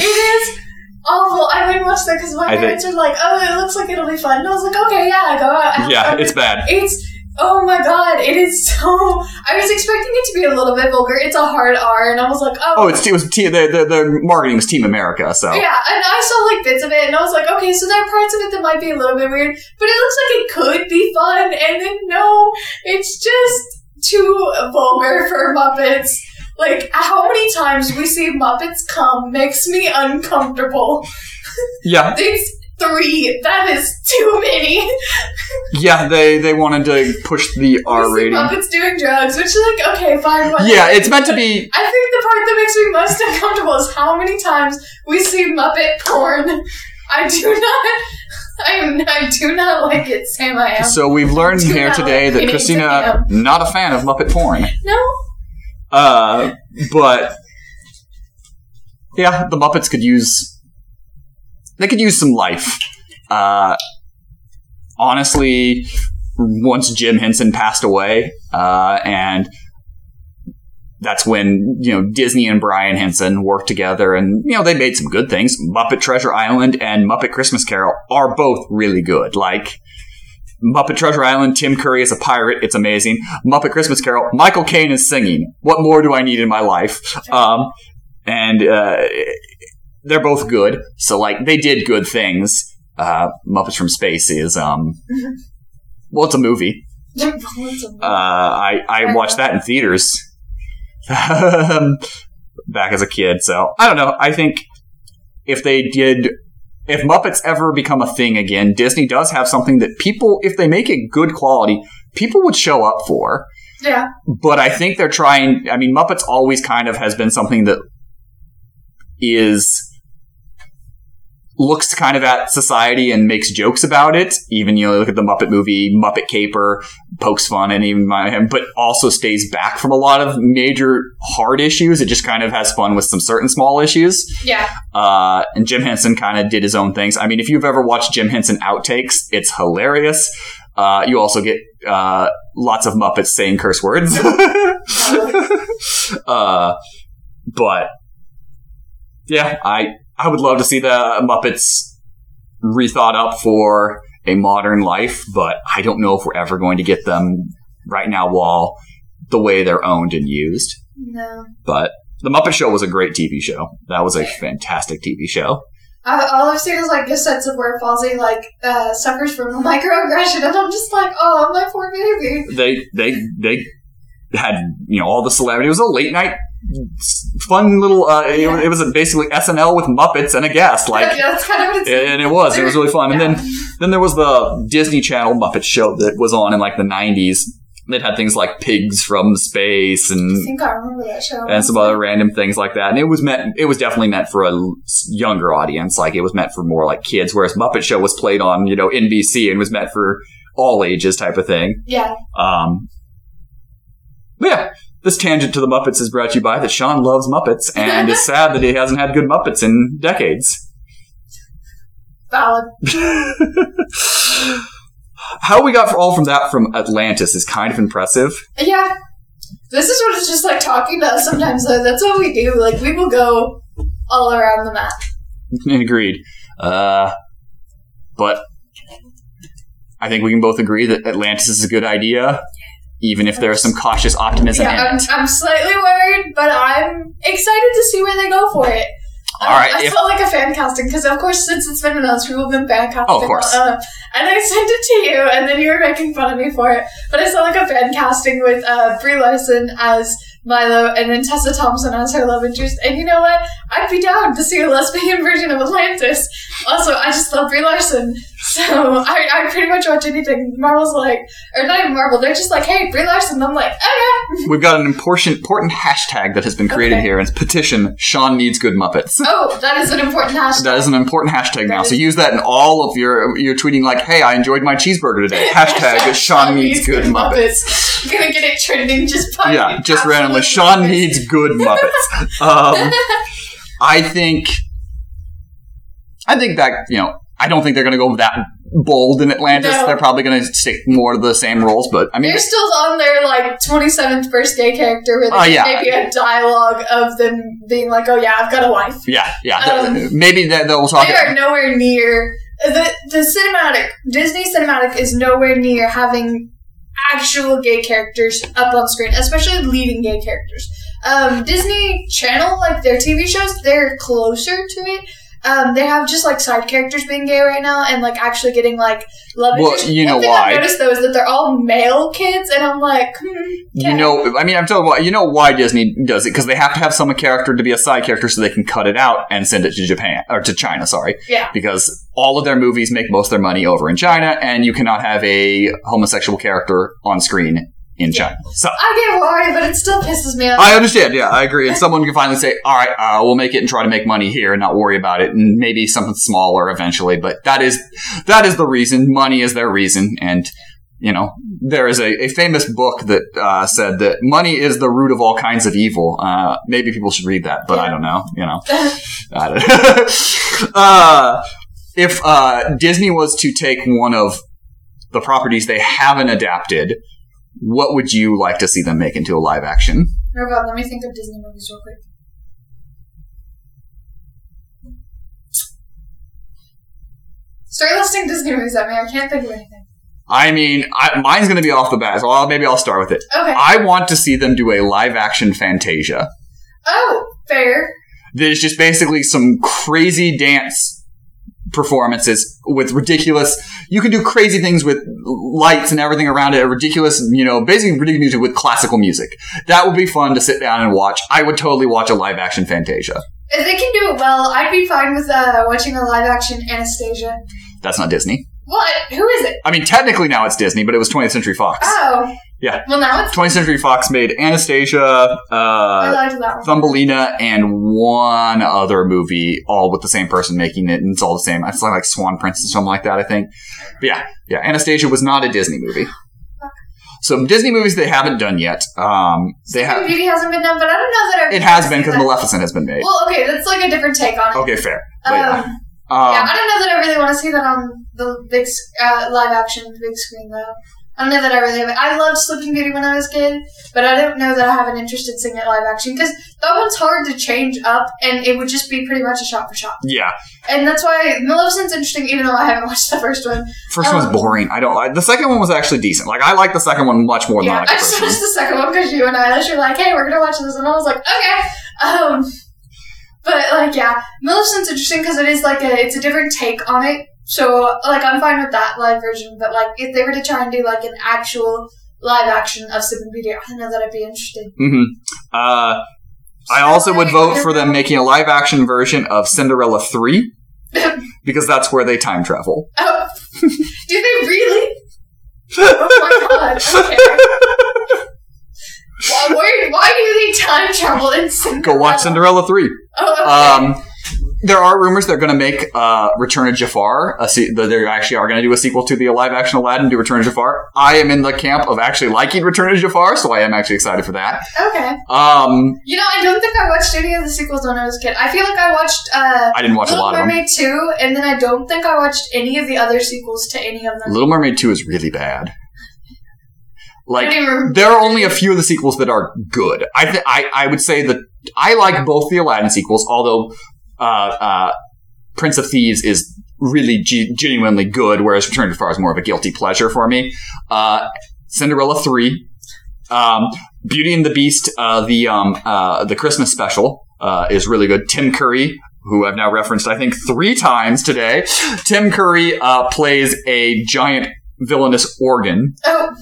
is awful. I wouldn't watch that because my I think- parents are like, "Oh, it looks like it'll be fun." And I was like, "Okay, yeah, go out." yeah, it's bad. It's oh my god, it is so. I was expecting it to be a little bit vulgar. It's a hard R, and I was like, "Oh." Oh, it's it was te- the, the the marketing was Team America. So Yeah, and I saw like bits of it, and I was like, okay, so there are parts of it that might be a little bit weird, but it looks like it could be fun. And then no, it's just too vulgar for Muppets. Like how many times we see Muppets come makes me uncomfortable. [laughs] yeah, It's three. That is too many. yeah. They they wanted to push the [laughs] R rating. Muppets doing drugs, which is like okay, fine. Whatever. Yeah, it's meant to be. I think the part that makes me most [laughs] uncomfortable is how many times we see Muppet porn. I do not. I. I do not like it, Sam. I am. So we've learned here today We that Kristina not a fan of Muppet porn. no. Uh, but yeah, the Muppets could use they could use some life. Uh, honestly, once Jim Henson passed away, uh, and that's when you know Disney and Brian Henson worked together, and you know they made some good things. Muppet Treasure Island and Muppet Christmas Carol are both really good. Like Muppet Treasure Island, Tim Curry is a pirate. It's amazing. Muppet Christmas Carol, Michael Caine is singing. What more do I need in my life? Um, and uh, they're both good. So like they did good things. Uh, Muppets from Space is um, well, it's a movie. Uh, I I watched that in theaters [laughs] back as a kid. So I don't know. I think if they did, if Muppets ever become a thing again, Disney does have something that people, if they make it good quality, people would show up for. yeah. But I think they're trying. I mean, Muppets always kind of has been something that is looks kind of at society and makes jokes about it. Even you know, look at the Muppet movie, Muppet Caper, pokes fun and even my, but also stays back from a lot of major hard issues. It just kind of has fun with some certain small issues. Yeah. Uh, and Jim Henson kind of did his own things. I mean, if you've ever watched Jim Henson outtakes, it's hilarious. Uh, you also get uh, lots of Muppets saying curse words. [laughs] uh, but yeah, I I would love to see the Muppets rethought up for a modern life, but I don't know if we're ever going to get them right now while the way they're owned and used. No. But the Muppet Show was a great TV show. That was a fantastic TV show. Uh, all I've seen is like gif sets of where Fozzie like uh, suffers from a [laughs] microaggression, and I'm just like, oh, my poor baby. They they they had you know all the celebrity. It was a late night fun little. Uh, it, was- it was a basically SNL with Muppets and a guest. Like yeah, that's kind of what it's. and it was. It was really fun. And then then there was the Disney Channel Muppet show that was on in like the '90s. It had things like pigs from space I and think I remember that show. and some other random things like that. And it was meant, it was definitely meant for a younger audience. Like it was meant for more like kids, whereas Muppet Show was played on, you know, NBC and was meant for all ages type of thing. Yeah. Um, yeah, this tangent to the Muppets is brought to you by that Shawn loves Muppets and is sad that he hasn't had good Muppets in decades. Valid. [laughs] How we got all from that from Atlantis is kind of impressive. Yeah. This is what it's just like talking to us sometimes, though. That's what we do. Like, we will go all around the map. [laughs] Agreed. Uh, but I think we can both agree that Atlantis is a good idea, even if there is some cautious optimism Yeah, in I'm. I'm slightly worried, but I'm excited to see where they go for it. All Um, right, I if- felt like a fan casting because, of course, since it's been announced, people have been fan casting. Oh, of course. Uh, and I sent it to you, and then you were making fun of me for it. But I saw like a fan casting with uh, Brie Larson as Milo, and then Tessa Thompson as her love interest. And you know what? I'd be down to see a lesbian [laughs] version of Atlantis. Also, I just love Brie Larson, so I, I pretty much watch anything. Marvel's like, or not even Marvel. They're just like, hey, Brie Larson. I'm like, oh, okay. [laughs] We've got an important, important hashtag that has been created Okay. here, and it's petition Shawn needs good Muppets. [laughs] Oh, that is an important hashtag. That is an important hashtag now. That So use that in all of your your tweeting like, "Hey, I enjoyed my cheeseburger today." Hashtag Shawn needs good Muppets. I'm gonna get it trending just by Yeah, just Shawn Muppets. needs good [laughs] Muppets. Um, I think, I think that you know, I don't think they're going to go that bold in Atlantis. No. They're probably going to stick more to the same roles. But I mean, They're still on their like 27th first gay character with Oh, yeah. maybe a dialogue of them being like, "Oh yeah, I've got a wife." yeah, yeah. Um, maybe that they'll talk. They are nowhere near the the cinematic Disney cinematic is nowhere near having actual gay characters up on screen, especially leading gay characters. Um, Disney Channel, like their TV shows, they're closer to it. Um, they have just like side characters being gay right now, and like actually getting like love. Well, interest. you know One thing why. I've noticed though is that they're all male kids, and I'm like, hmm, You know, I mean, I'm telling you why. You know why Disney does it because they have to have some character to be a side character so they can cut it out and send it to Japan or to China. Sorry, yeah, because all of their movies make most of their money over in China, and you cannot have a homosexual character on screen in China. So I get why, but it still pisses me off. I understand. Yeah, I agree. And someone can finally say, "All right, uh, we'll make it and try to make money here and not worry about it, and maybe something smaller eventually." But that is that is the reason. Money is their reason, and you know there is a, a famous book that uh, said that money is the root of all kinds of evil. Uh, maybe people should read that, but I don't know. You know, [laughs] I don't. [laughs] uh, if uh, Disney was to take one of the properties they haven't adapted. What would you like to see them make into a live action? Oh god, let me think of Disney movies real quick. Start listing Disney movies at me. I can't think of anything. I mean, I, mine's going to be off the bat, so I'll, maybe I'll start with it. Okay. I want to see them do a live action Fantasia. oh, fair. There's just basically some crazy dance performances with ridiculous. You can do crazy things with lights and everything around it. Ridiculous, you know, basically ridiculous music with classical music. That would be fun to sit down and watch. I would totally watch a live action Fantasia. If they can do it well, I'd be fine with uh, watching a live action Anastasia. That's not Disney. What? Who is it? I mean, technically now it's Disney, but it was 20th Century Fox. Oh. Yeah. Well, now it's. 20th Century Fox made Anastasia, uh, liked that one. Thumbelina and one other movie, all with the same person making it, and it's all the same. It's like, like Swan Prince or something like that, I think. But yeah, yeah. Anastasia was not a Disney movie. So Disney movies they haven't done yet. Um, they have. Beauty hasn't been done, but I don't know that It everyone has has been because. Maleficent has been made. Well, okay, that's like a different take on it. Okay, fair. But Um, yeah. Yeah, Um, I don't know that I really want to see that on the big uh, live action big screen though. I don't know that I really have it. I loved Sleeping Beauty when I was a kid, but I don't know that I have an interest in seeing it live action because that one's hard to change up, and it would just be pretty much a shot for shot. yeah. And that's why Maleficent's interesting, even though I haven't [laughs] watched the first one. First Um, one's boring. I don't like the second one was actually decent. Like I like the second one much more than I like I the just first one. watched the second one because you and Eilish were like, "Hey, we're gonna watch this," and I was like, "Okay." Um, but like, yeah, Maleficent's interesting because it is like a it's a different take on it. So like, I'm fine with that live version. But like, if they were to try and do like an actual live action of Sleeping I know that I'd be interested. hmm Uh, I also would vote for them making a live action version of Cinderella 3 [laughs] because that's where they time travel. Oh, [laughs] do they really? [laughs] Oh my god! Okay. Where, why do they time travel in Cinderella? Go watch Cinderella three. Oh, okay. Um, there are rumors they're going to make uh, Return of Jafar. A se- they actually are going to do a sequel to the live action Aladdin, do Return of Jafar. I am in the camp of actually liking Return of Jafar, so I am actually excited for that. okay. Um, You know, I don't think I watched any of the sequels when I was a kid. I feel like I watched uh, I didn't watch a Little lot of them. Mermaid 2, and then I don't think I watched any of the other sequels to any of them. Little Mermaid two is really bad. Like don't even remember. there are only a few of the sequels that are good. I th- I I would say that I like both the Aladdin sequels, although uh, uh, Prince of Thieves is really ge- genuinely good, whereas Return of Jafar is more of a guilty pleasure for me. Uh, Cinderella three, um, Beauty and the Beast, uh, the um, uh, the Christmas special uh, is really good. Tim Curry. Who I've now referenced, I think, three times today. Tim Curry uh, plays a giant villainous organ, Oh,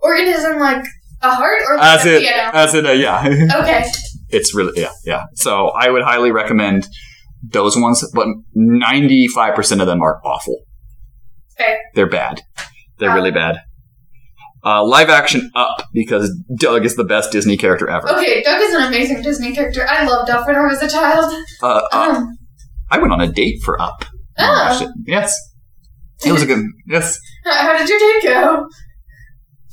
organism like a heart or as like a in, piano? as in, a, yeah. [laughs] Okay. it's really yeah yeah so i would highly recommend those ones but 95% of them are awful Fair. they're bad they're Um, really bad uh, live action up because Dug is the best disney character ever Okay, Dug is an amazing Disney character. I loved Up when I was a child. uh, uh, Um, i went on a date for up watched oh. it. yes it was a good yes How did your date go?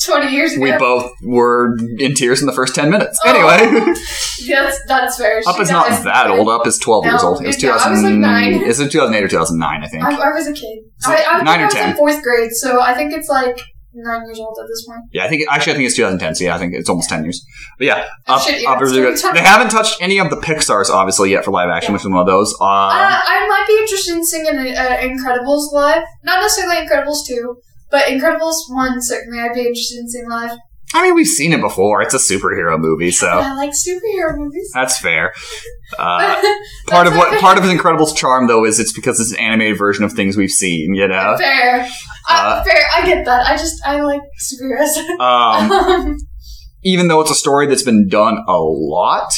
20 years ago. we both were in tears in the first 10 minutes Oh. anyway [laughs] That's, that's fair. up She is not that old up is 12 years old it was it- I was like 2000 nine. is it 2008 or 2009 i think I, I was a kid. So, I, I, nine or I was 10. in fourth grade, so I think it's like nine years old at this point. Yeah, I think actually I think it's 2010. So yeah, I think it's almost 10 years. But yeah, up, Shit, up is really good. They haven't touched any of the Pixar's obviously yet for live action, Yeah. which is one of those. Uh, Uh, I might be interested in singing uh, Incredibles live. Not necessarily Incredibles 2, but Incredibles 1, certainly I'd be interested in seeing live. I mean, we've seen it before. It's a superhero movie, so I like superhero movies. that's fair. [laughs] Uh, part of what part of Incredibles' charm, though, is it's because it's an animated version of things we've seen. You know. fair. Uh, uh, fair, I get that. I just, I like superheroes. Um, [laughs] Um, even though it's a story that's been done a lot,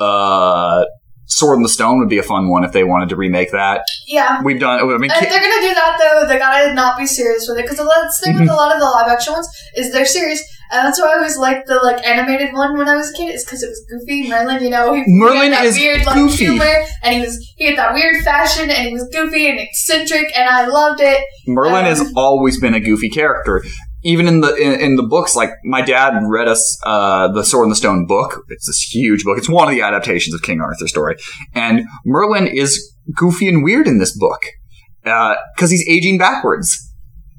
uh, Sword in the Stone would be a fun one if they wanted to remake that. yeah. We've done. I mean, If they're gonna do that though, they gotta not be serious with it. Because the last thing with Mm-hmm. a lot of the live action ones is they're serious, and that's why I always liked the like animated one when I was a kid. Is because it was goofy. Merlin, you know, he, he Merlin had that is weird like goofy. humor, and he was he had that weird fashion, and he was goofy and eccentric, and I loved it. Merlin Um, has always been a goofy character. Even in the in, in the books, like my dad read us uh, the Sword in the Stone book. It's this huge book. It's one of the adaptations of King Arthur's story, and Merlin is goofy and weird in this book because he's aging backwards.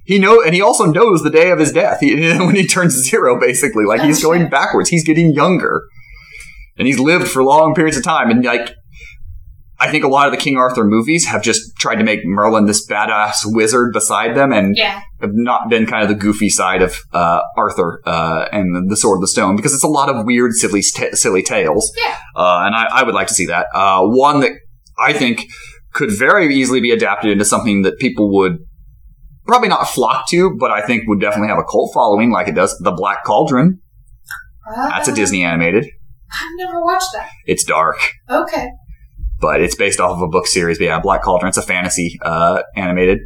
He know, and he also knows the day of his death he, [laughs] when he turns zero. Basically, like he's Oh, going backwards. He's getting younger, and he's lived for long periods of time. And like, I think a lot of the King Arthur movies have just tried to make Merlin this badass wizard beside them, and Yeah, have not been kind of the goofy side of uh, Arthur uh, and the Sword of the Stone because it's a lot of weird, silly, st- silly tales. Yeah. uh, and I, I would like to see that. Uh, one that I think could very easily be adapted into something that people would probably not flock to, but I think would definitely have a cult following, like it does the Black Cauldron. That's a Uh, Disney animated. I've never watched that. It's dark. Okay, but it's based off of a book series. But yeah, Black Cauldron. It's a fantasy uh, animated.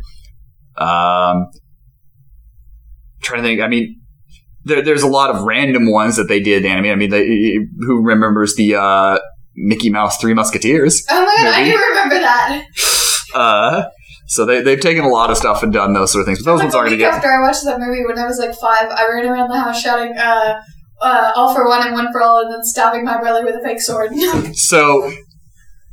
Um, trying to think. I mean, there, there's a lot of random ones that they did animate. I mean, they, who remembers the uh, Mickey Mouse Three Musketeers? oh my god, I Maybe. do remember that. Uh, so they they've taken a lot of stuff and done those sort of things. But those like ones aren't going to get. after I watched that movie when I was like five, I ran around the house shouting, uh, uh, all for one and one for all, and then stabbing my brother with a fake sword. [laughs] So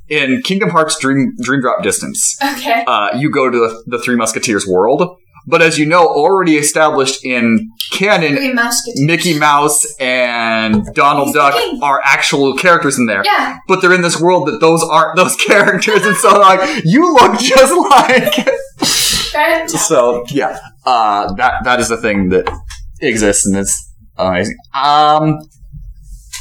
in Kingdom Hearts Dream Dream Drop Distance, okay. uh, you go to the, the Three Musketeers world. But as you know, already established in canon, Mickey Mouse and Donald He's Duck are actual characters in there. Yeah. But they're in this world that those aren't those [laughs] characters, and so like you look just [laughs] like. [laughs] Fantastic. so yeah, uh, that that is the thing that exists, and it's amazing. Um,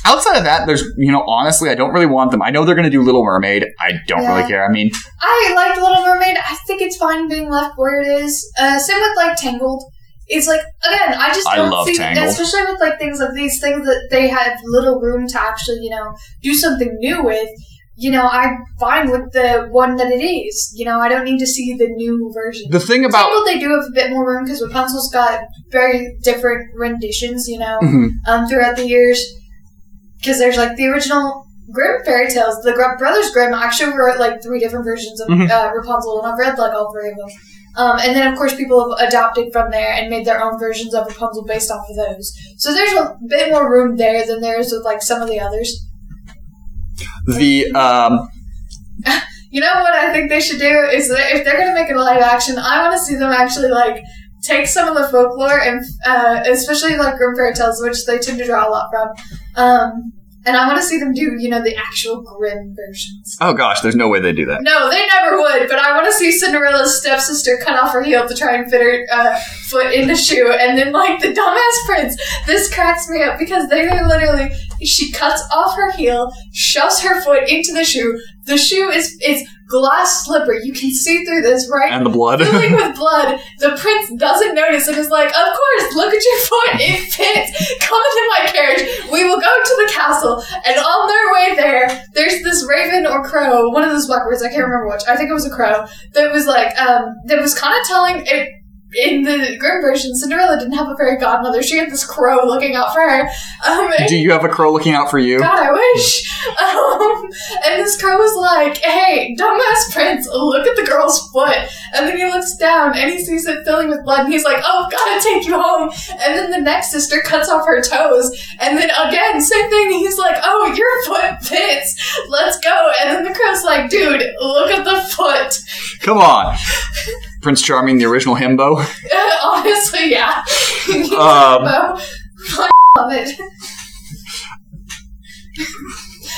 outside of that, there's you know honestly, I don't really want them. I know they're going to do Little Mermaid. I don't Yeah. really care. I mean, I liked Little Mermaid. I think it's fine being left where it is. Uh, same with like Tangled. It's like again, I just don't love see, Tangled. especially with like things like these things that they have little room to actually, you know, do something new with. you know, I'm fine with the one that it is. You know, I don't need to see the new version. The thing about Tangled, they do have a bit more room because Rapunzel's got very different renditions, you know, Mhm. um, throughout the years. Because there's like the original Grimm fairy tales. The Gr- Brothers Grimm actually wrote like three different versions of Mhm. uh, Rapunzel, and I've read like all three of them. Um, and then, of course, people have adopted from there and made their own versions of Rapunzel based off of those. So there's a bit more room there than there is with like some of the others. the um, [laughs] You know what I think they should do is if they're gonna make it a live action, I want to see them actually like take some of the folklore and uh, especially like Grimm fairy tales, which they tend to draw a lot from. Um, and I want to see them do you know the actual Grimm versions. oh gosh, there's no way they do that. No, they never would. But I want to see Cinderella's stepsister cut off her heel to try and fit her uh, foot in the shoe, and then like the dumbass prince. This cracks me up because they are literally she cuts off her heel, shoves her foot into the shoe. The shoe is is glass slipper. You can see through this, right? And the blood. filling [laughs] with blood. The prince doesn't notice and is like, "Of course, look at your [laughs] foot. It fits. Come into my carriage. We will go to the castle." And on their way there, there's this raven or crow, one of those blackbirds. I can't remember which. I think it was a crow that was like, um, that was kind of telling it. In the Grimm version, Cinderella didn't have a fairy godmother. She had this crow looking out for her. Um, do you have a crow looking out for you? God, I wish. Um, and this crow was like, hey, dumbass prince, look at the girl's foot. And then he looks down and he sees it filling with blood and he's like, oh, gotta take you home. And then the next sister cuts off her toes. And then again, same thing. He's like, oh, your foot fits. Let's go. And then the crow's like, dude, look at the foot. Come on, [laughs] Prince Charming, the original himbo. [laughs] [laughs] Honestly, yeah. [laughs] Um, I love it.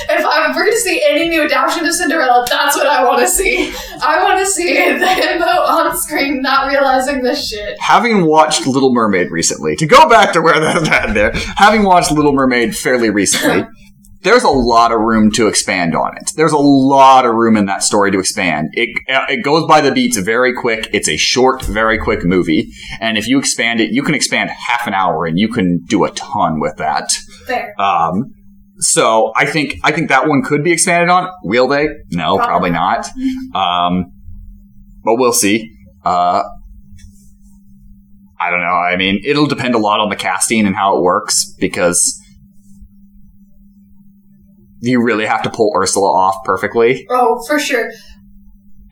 If I were to see any new adaptation of Cinderella, that's what I want to see. I want to see the himbo on screen not realizing this shit. having watched Little Mermaid recently, to go back to where that's at there, having watched Little Mermaid fairly recently, there's a lot of room to expand on it. There's a lot of room in that story to expand. It uh, it goes by the beats very quick. It's a short, very quick movie, and if you expand it, you can expand half an hour, and you can do a ton with that. Fair. Um, so I think I think that one could be expanded on. Will they? No, probably not. Um, but we'll see. Uh, I don't know. I mean, it'll depend a lot on the casting and how it works because you really have to pull Ursula off perfectly. Oh, for sure.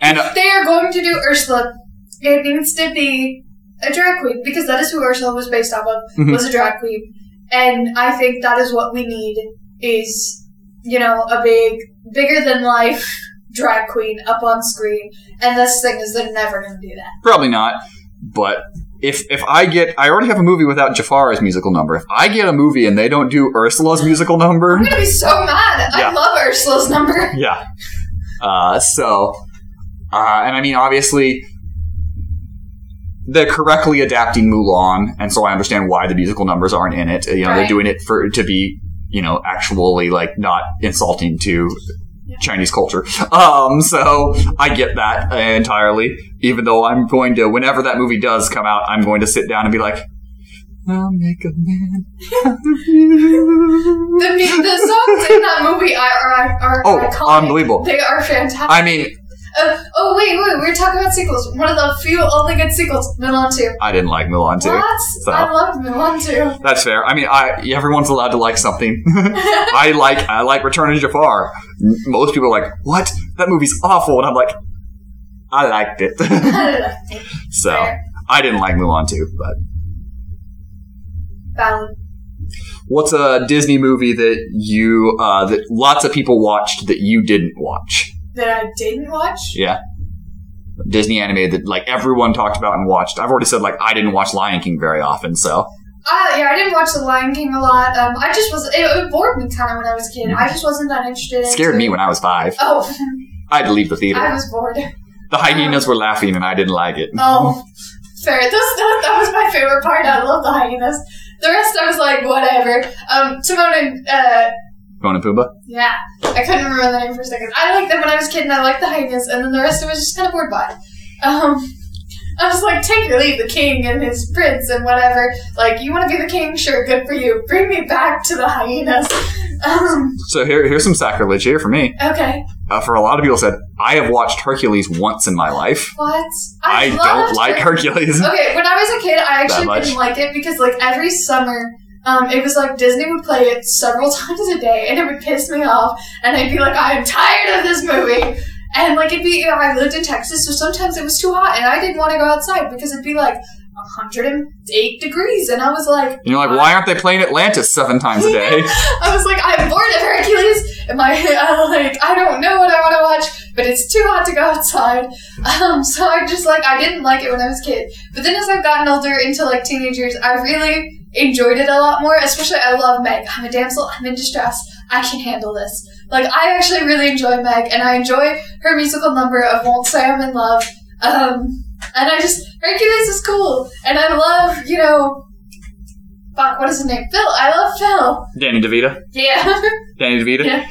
And uh, they are going to do Ursula, it needs to be a drag queen because that is who Ursula was based off of. Mhm. Was a drag queen, and I think that is what we need. Is you know a big, bigger than life [laughs] drag queen up on screen, and this thing is they're never going to do that. probably not. But if if I get, I already have a movie without Jafar as musical number. If I get a movie and they don't do Ursula's musical number, I'm gonna be so mad. Yeah. I love Ursula's number. Yeah. Uh, so, uh, and I mean, obviously, they're correctly adapting Mulan, and so I understand why the musical numbers aren't in it. You know, they're doing it for to be, you know, actually like not insulting to Chinese culture. Um, so I get that entirely. Even though I'm going to, whenever that movie does come out, I'm going to sit down and be like. I'll make a man out of you." The, mu- the songs in that movie are are, are Oh, iconic. unbelievable. They are fantastic. I mean, Uh, oh wait, wait, we were talking about sequels. One of the few only good sequels, Mulan 2. I didn't like Mulan too. What? so. I loved Mulan 2. That's fair. I mean, I everyone's allowed to like something. [laughs] I like I like Return of Jafar. Most people are like, "What? That movie's awful," and I'm like, "I liked it." [laughs] so Fair. I didn't like Mulan Two, But Valid. what's a Disney movie that you uh, that lots of people watched that you didn't watch? That I didn't watch? Yeah. Disney animated that like everyone talked about and watched. I've already said like I didn't watch Lion King very often, so Uh, yeah, I didn't watch The Lion King a lot. Um, I just was, it, it bored me kind of when I was a kid. I just wasn't that interested it scared me when I was five. Oh, I had to leave the theater. I was bored. The hyenas were laughing and I didn't like it. Oh, [laughs] fair. That's, that, that was my favorite part. I love the hyenas. The rest I was like, whatever. Um, Timon and, uh, Timon and Pumbaa. Yeah, I couldn't remember the name for a second. I liked them when I was a kid, and I liked the hyenas, and then the rest of it was just kind of bored by. Um, I was like, take or leave the king and his prince and whatever. Like, you want to be the king? Sure, good for you. Bring me back to the hyenas. Um, So here, here's some sacrilege here for me. okay. Uh, for a lot of people said, I have watched Hercules once in my life. What? I, I don't like Hercules. Okay, when I was a kid, I actually didn't like it because like every summer, um, it was like Disney would play it several [laughs] times a day, and it would piss me off, and I'd be like, I am tired of this movie. And like it'd be, you know, I lived in Texas, so sometimes it was too hot, and I didn't want to go outside because it'd be like 108 degrees, and I was like, You're like, why aren't they playing Atlantis seven times a [laughs] day? I was like, I'm bored of Hercules. And my, I'm like, I don't know what I want to watch, but it's too hot to go outside. [laughs] Um, so I just like, I didn't like it when I was a kid. But then as I've gotten older into like teenagers, I really enjoyed it a lot more. Especially, I love Meg. I'm a damsel. I'm in distress. I can handle this. Like, I actually really enjoy Meg, and I enjoy her musical number of "Won't Say I'm in Love." Um, and I just Hercules is cool, and I love, you know, fuck, what is his name? Phil. I love Phil. Danny DeVito. Yeah. [laughs] Danny DeVito. Yeah.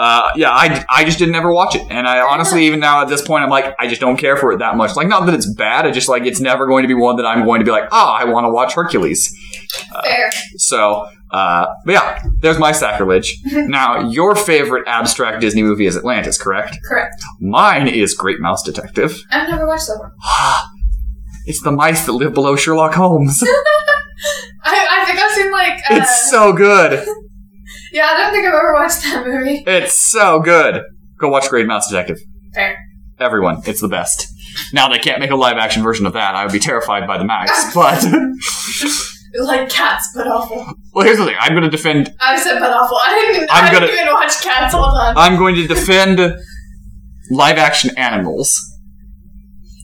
Uh, yeah, I, I just didn't ever watch it, and I honestly, even now at this point, I'm like, I just don't care for it that much. Like, not that it's bad, I just like it's never going to be one that I'm going to be like, oh, I want to watch Hercules. Fair. So, uh, but yeah, there's my sacrilege. [laughs] now, your favorite abstract Disney movie is Atlantis, correct? Correct. Mine is Great Mouse Detective. I've never watched that one. [sighs] it's the mice that live below Sherlock Holmes. [laughs] I, I think I've seen like. Uh, it's so good. [laughs] yeah, I don't think I've ever watched that movie. [laughs] It's so good. Go watch Great Mouse Detective. Fair. Everyone, it's the best. Now they can't make a live action version of that. I would be terrified by the mouse. [laughs] But [laughs] Like cats, but awful. well, here's the thing. I'm going to defend. I said but awful. I didn't. I'm I gonna- didn't even watch cats. Hold on. I'm going to defend live action animals.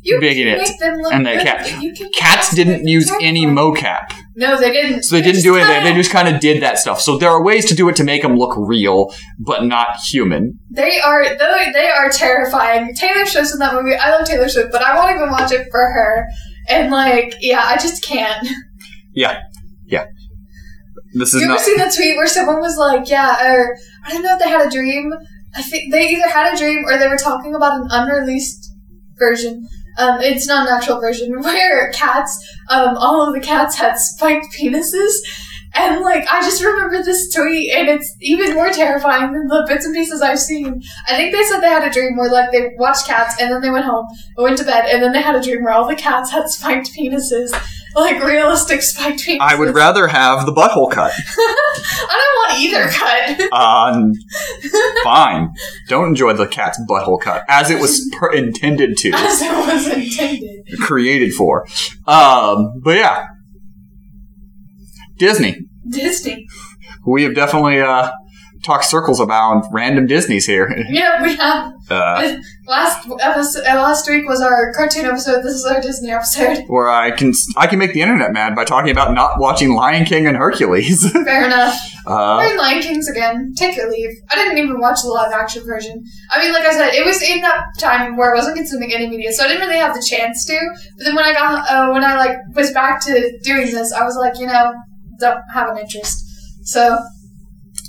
You in it. them look And they cat- but you can Cats didn't use any mocap. No, they didn't. So they didn't do anything. They just kind of did that stuff. So there are ways to do it to make them look real, but not human. They are they, they are terrifying. Taylor Swift's in that movie. I love Taylor Swift, but I won't even watch it for her. And like, yeah, I just can't. Yeah. Yeah. This is you ever seen the tweet where someone was like, yeah, or I don't know if they had a dream. I think they either had a dream or they were talking about an unreleased version. Um, it's not an actual version [laughs] where cats, um, all of the cats had spiked penises. And like, I just remember this tweet, and it's even more terrifying than the bits and pieces I've seen. I think they said they had a dream where like they watched cats, and then they went home, went to bed, and then they had a dream where all the cats had [laughs] spiked penises, like realistic spiked. I would rather have the butthole cut. [laughs] I don't want either cut. Um, fine. Don't enjoy the cat's butthole cut as it was [laughs] per- intended to, As it was intended. created for. Um, but yeah, Disney. Disney. We have definitely uh, talked circles about random Disneys here. [laughs] Yeah, we have. Uh, Last episode, uh, last week was our cartoon episode. This is our Disney episode. [laughs] where I can I can make the internet mad by talking about not watching Lion King and Hercules. [laughs] Fair enough. uh, We're in Lion Kings again. Take your leave. I didn't even watch the live action version. I mean, like I said, it was in that time where I wasn't consuming any media, so I didn't really have the chance to. But then when I got, uh, when I like was back to doing this, I was like, you know, don't have an interest. So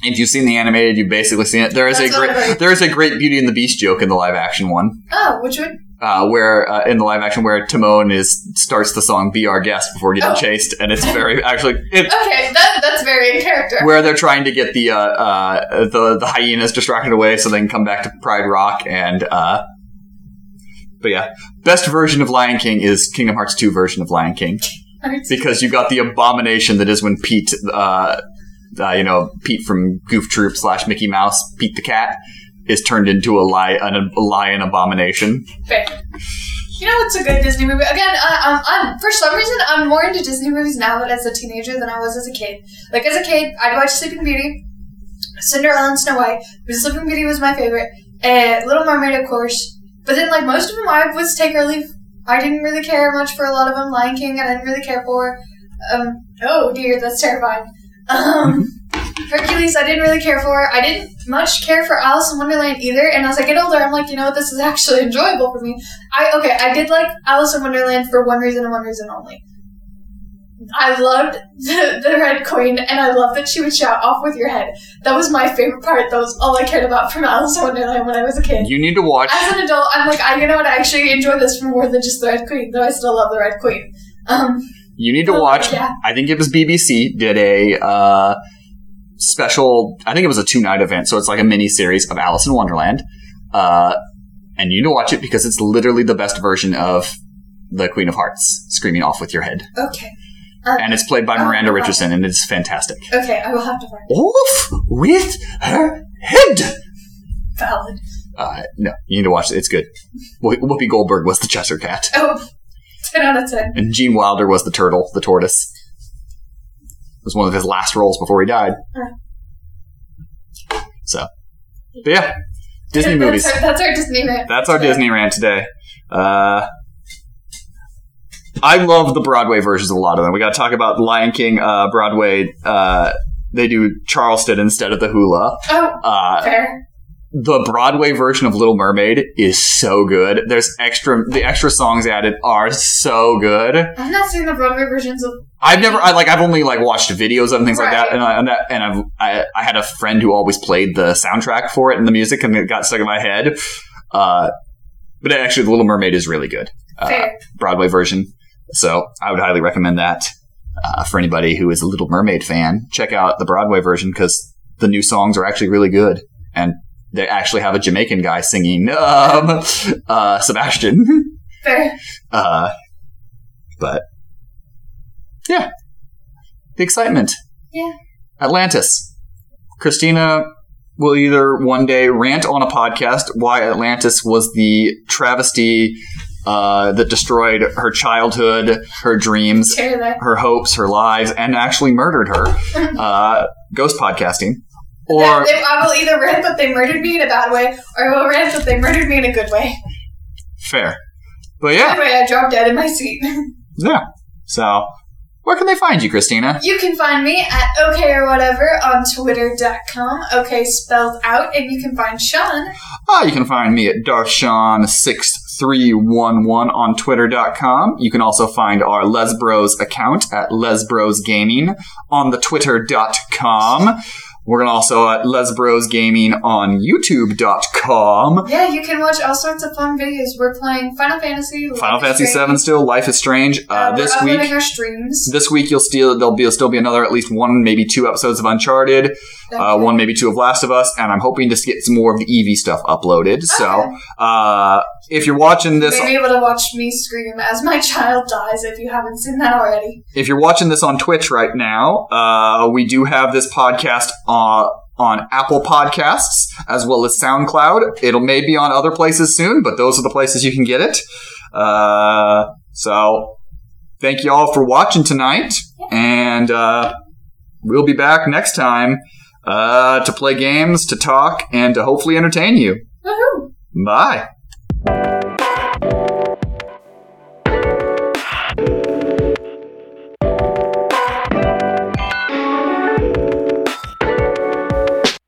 if you've seen the animated, you've basically seen it. There is That's a great there is a great Beauty and the Beast joke in the live action one. oh, which one? uh, where uh, in the live action where Timon is starts the song "Be Our Guest" before getting Oh. chased, and it's very [laughs] actually it, Okay, that that's very in character. where they're trying to get the uh, uh, the the hyenas distracted away so they can come back to Pride Rock and. Uh, but yeah, best version of Lion King is Kingdom Hearts 2 version of Lion King because you got the abomination that is when Pete, uh, uh, you know, Pete from Goof Troop slash Mickey Mouse, Pete the cat, is turned into a, li- an, a lion abomination. Fair. You know what's a good Disney movie? Again, I, I'm, I'm for some reason I'm more into Disney movies now that as a teenager than I was as a kid. Like as a kid, I'd watch Sleeping Beauty, Cinderella and Snow White, but Sleeping Beauty was my favorite, and Little Mermaid, of course. But then, like most of them, I was take or leave. I didn't really care much for a lot of them. Lion King, I didn't really care for. Um, oh dear, that's terrifying. Um, Hercules, I didn't really care for. I didn't much care for Alice in Wonderland either. And as I get older, I'm like, you know what, this is actually [laughs] enjoyable for me. I okay, I did like Alice in Wonderland for one reason and one reason only. I loved [laughs] the, the Red Queen, and I loved that she would shout "off with your head." That was my favorite part. That was all I cared about from [laughs] Alice in Wonderland when I was a kid. You need to watch. As an adult, I'm like, I, you know what? I actually enjoy this for more than just the Red Queen, though I still love the Red Queen. Um, You need to Oh, watch. yeah. I think it was BBC did a uh, special. I think it was a two night event, so it's like a mini series of Alice in Wonderland. Uh, and you need to watch it because it's literally the best version of the Queen of Hearts screaming off with your head, Okay. and it's played by Oh, Miranda. Richardson, and it's fantastic. Okay, I will have to find it. Off with her head. Valid. Uh, no, you need to watch it. It's good. Whoopi Goldberg was the Cheshire Cat, Oh, 10 out of 10. and Gene Wilder was the turtle, the tortoise. It was one of his last roles before he died. So, but yeah, Disney That's movies. our- That's our Disney rant. That's our Disney rant today. Uh, I love the Broadway versions of a lot of them. We got to talk about Lion King uh, Broadway. Uh, they do Charleston instead of the hula. Oh, Uh, fair. The Broadway version of Little Mermaid is so good. There's extra, the extra songs added are so good. I've not seen the Broadway versions of. I've never, I like, I've only like watched videos of and things like that, and, I, and that, and I've, I, I had a friend who always played the soundtrack for it and the music, and it got stuck in my head. Uh, but actually, The Little Mermaid is really good, uh, Broadway version. So I would highly recommend that uh, for anybody who is a Little Mermaid fan. Check out the Broadway version because the new songs are actually really good, and they actually have a Jamaican guy singing um, uh, Sebastian. [laughs] Fair. Uh, but yeah, the excitement. Yeah. Atlantis. Kristina will either one day rant on a podcast why Atlantis was the travesty uh, that destroyed her childhood, her dreams, her hopes, her lives, and actually murdered her. [laughs] Uh, ghost podcasting. Or They- I will either rant that they murdered me in a bad way, or I will rant that they murdered me in a good way. fair. But yeah, Anyway, I dropped dead in my seat. [laughs] yeah. So, where can they find you, Kristina? You can find me at okay or whatever on twitter.com. Okay spelled out. And you can find Shawn Ah, you can find me at Darshawn6311 on twitter.com. You can also find our Lesbros account at Lesbros Gaming on the twitter.com. We're gonna also at Lesbros Gaming on youtube.com. Yeah, you can watch all sorts of fun videos. We're playing Final Fantasy. Final Life is Fantasy Strange. VII still, Life is Strange. Uh, Uh, this week, our streams. this week you'll still there'll be still be another at least one, maybe two episodes of Uncharted, uh, one maybe two of Last of Us, and I'm hoping to get some more of the Eevee stuff uploaded. So, uh, if you're watching this Maybe able to watch me scream as my [laughs] child dies if you haven't seen that already. if you're watching this on Twitch right now, uh, we do have this podcast uh, on Apple Podcasts as well as SoundCloud. It'll may be on other places soon, but those are the places you can get it. Uh, so thank you all for watching tonight, and uh, we'll be back next time uh, to play games, to talk, and to hopefully entertain you. Woohoo! Bye.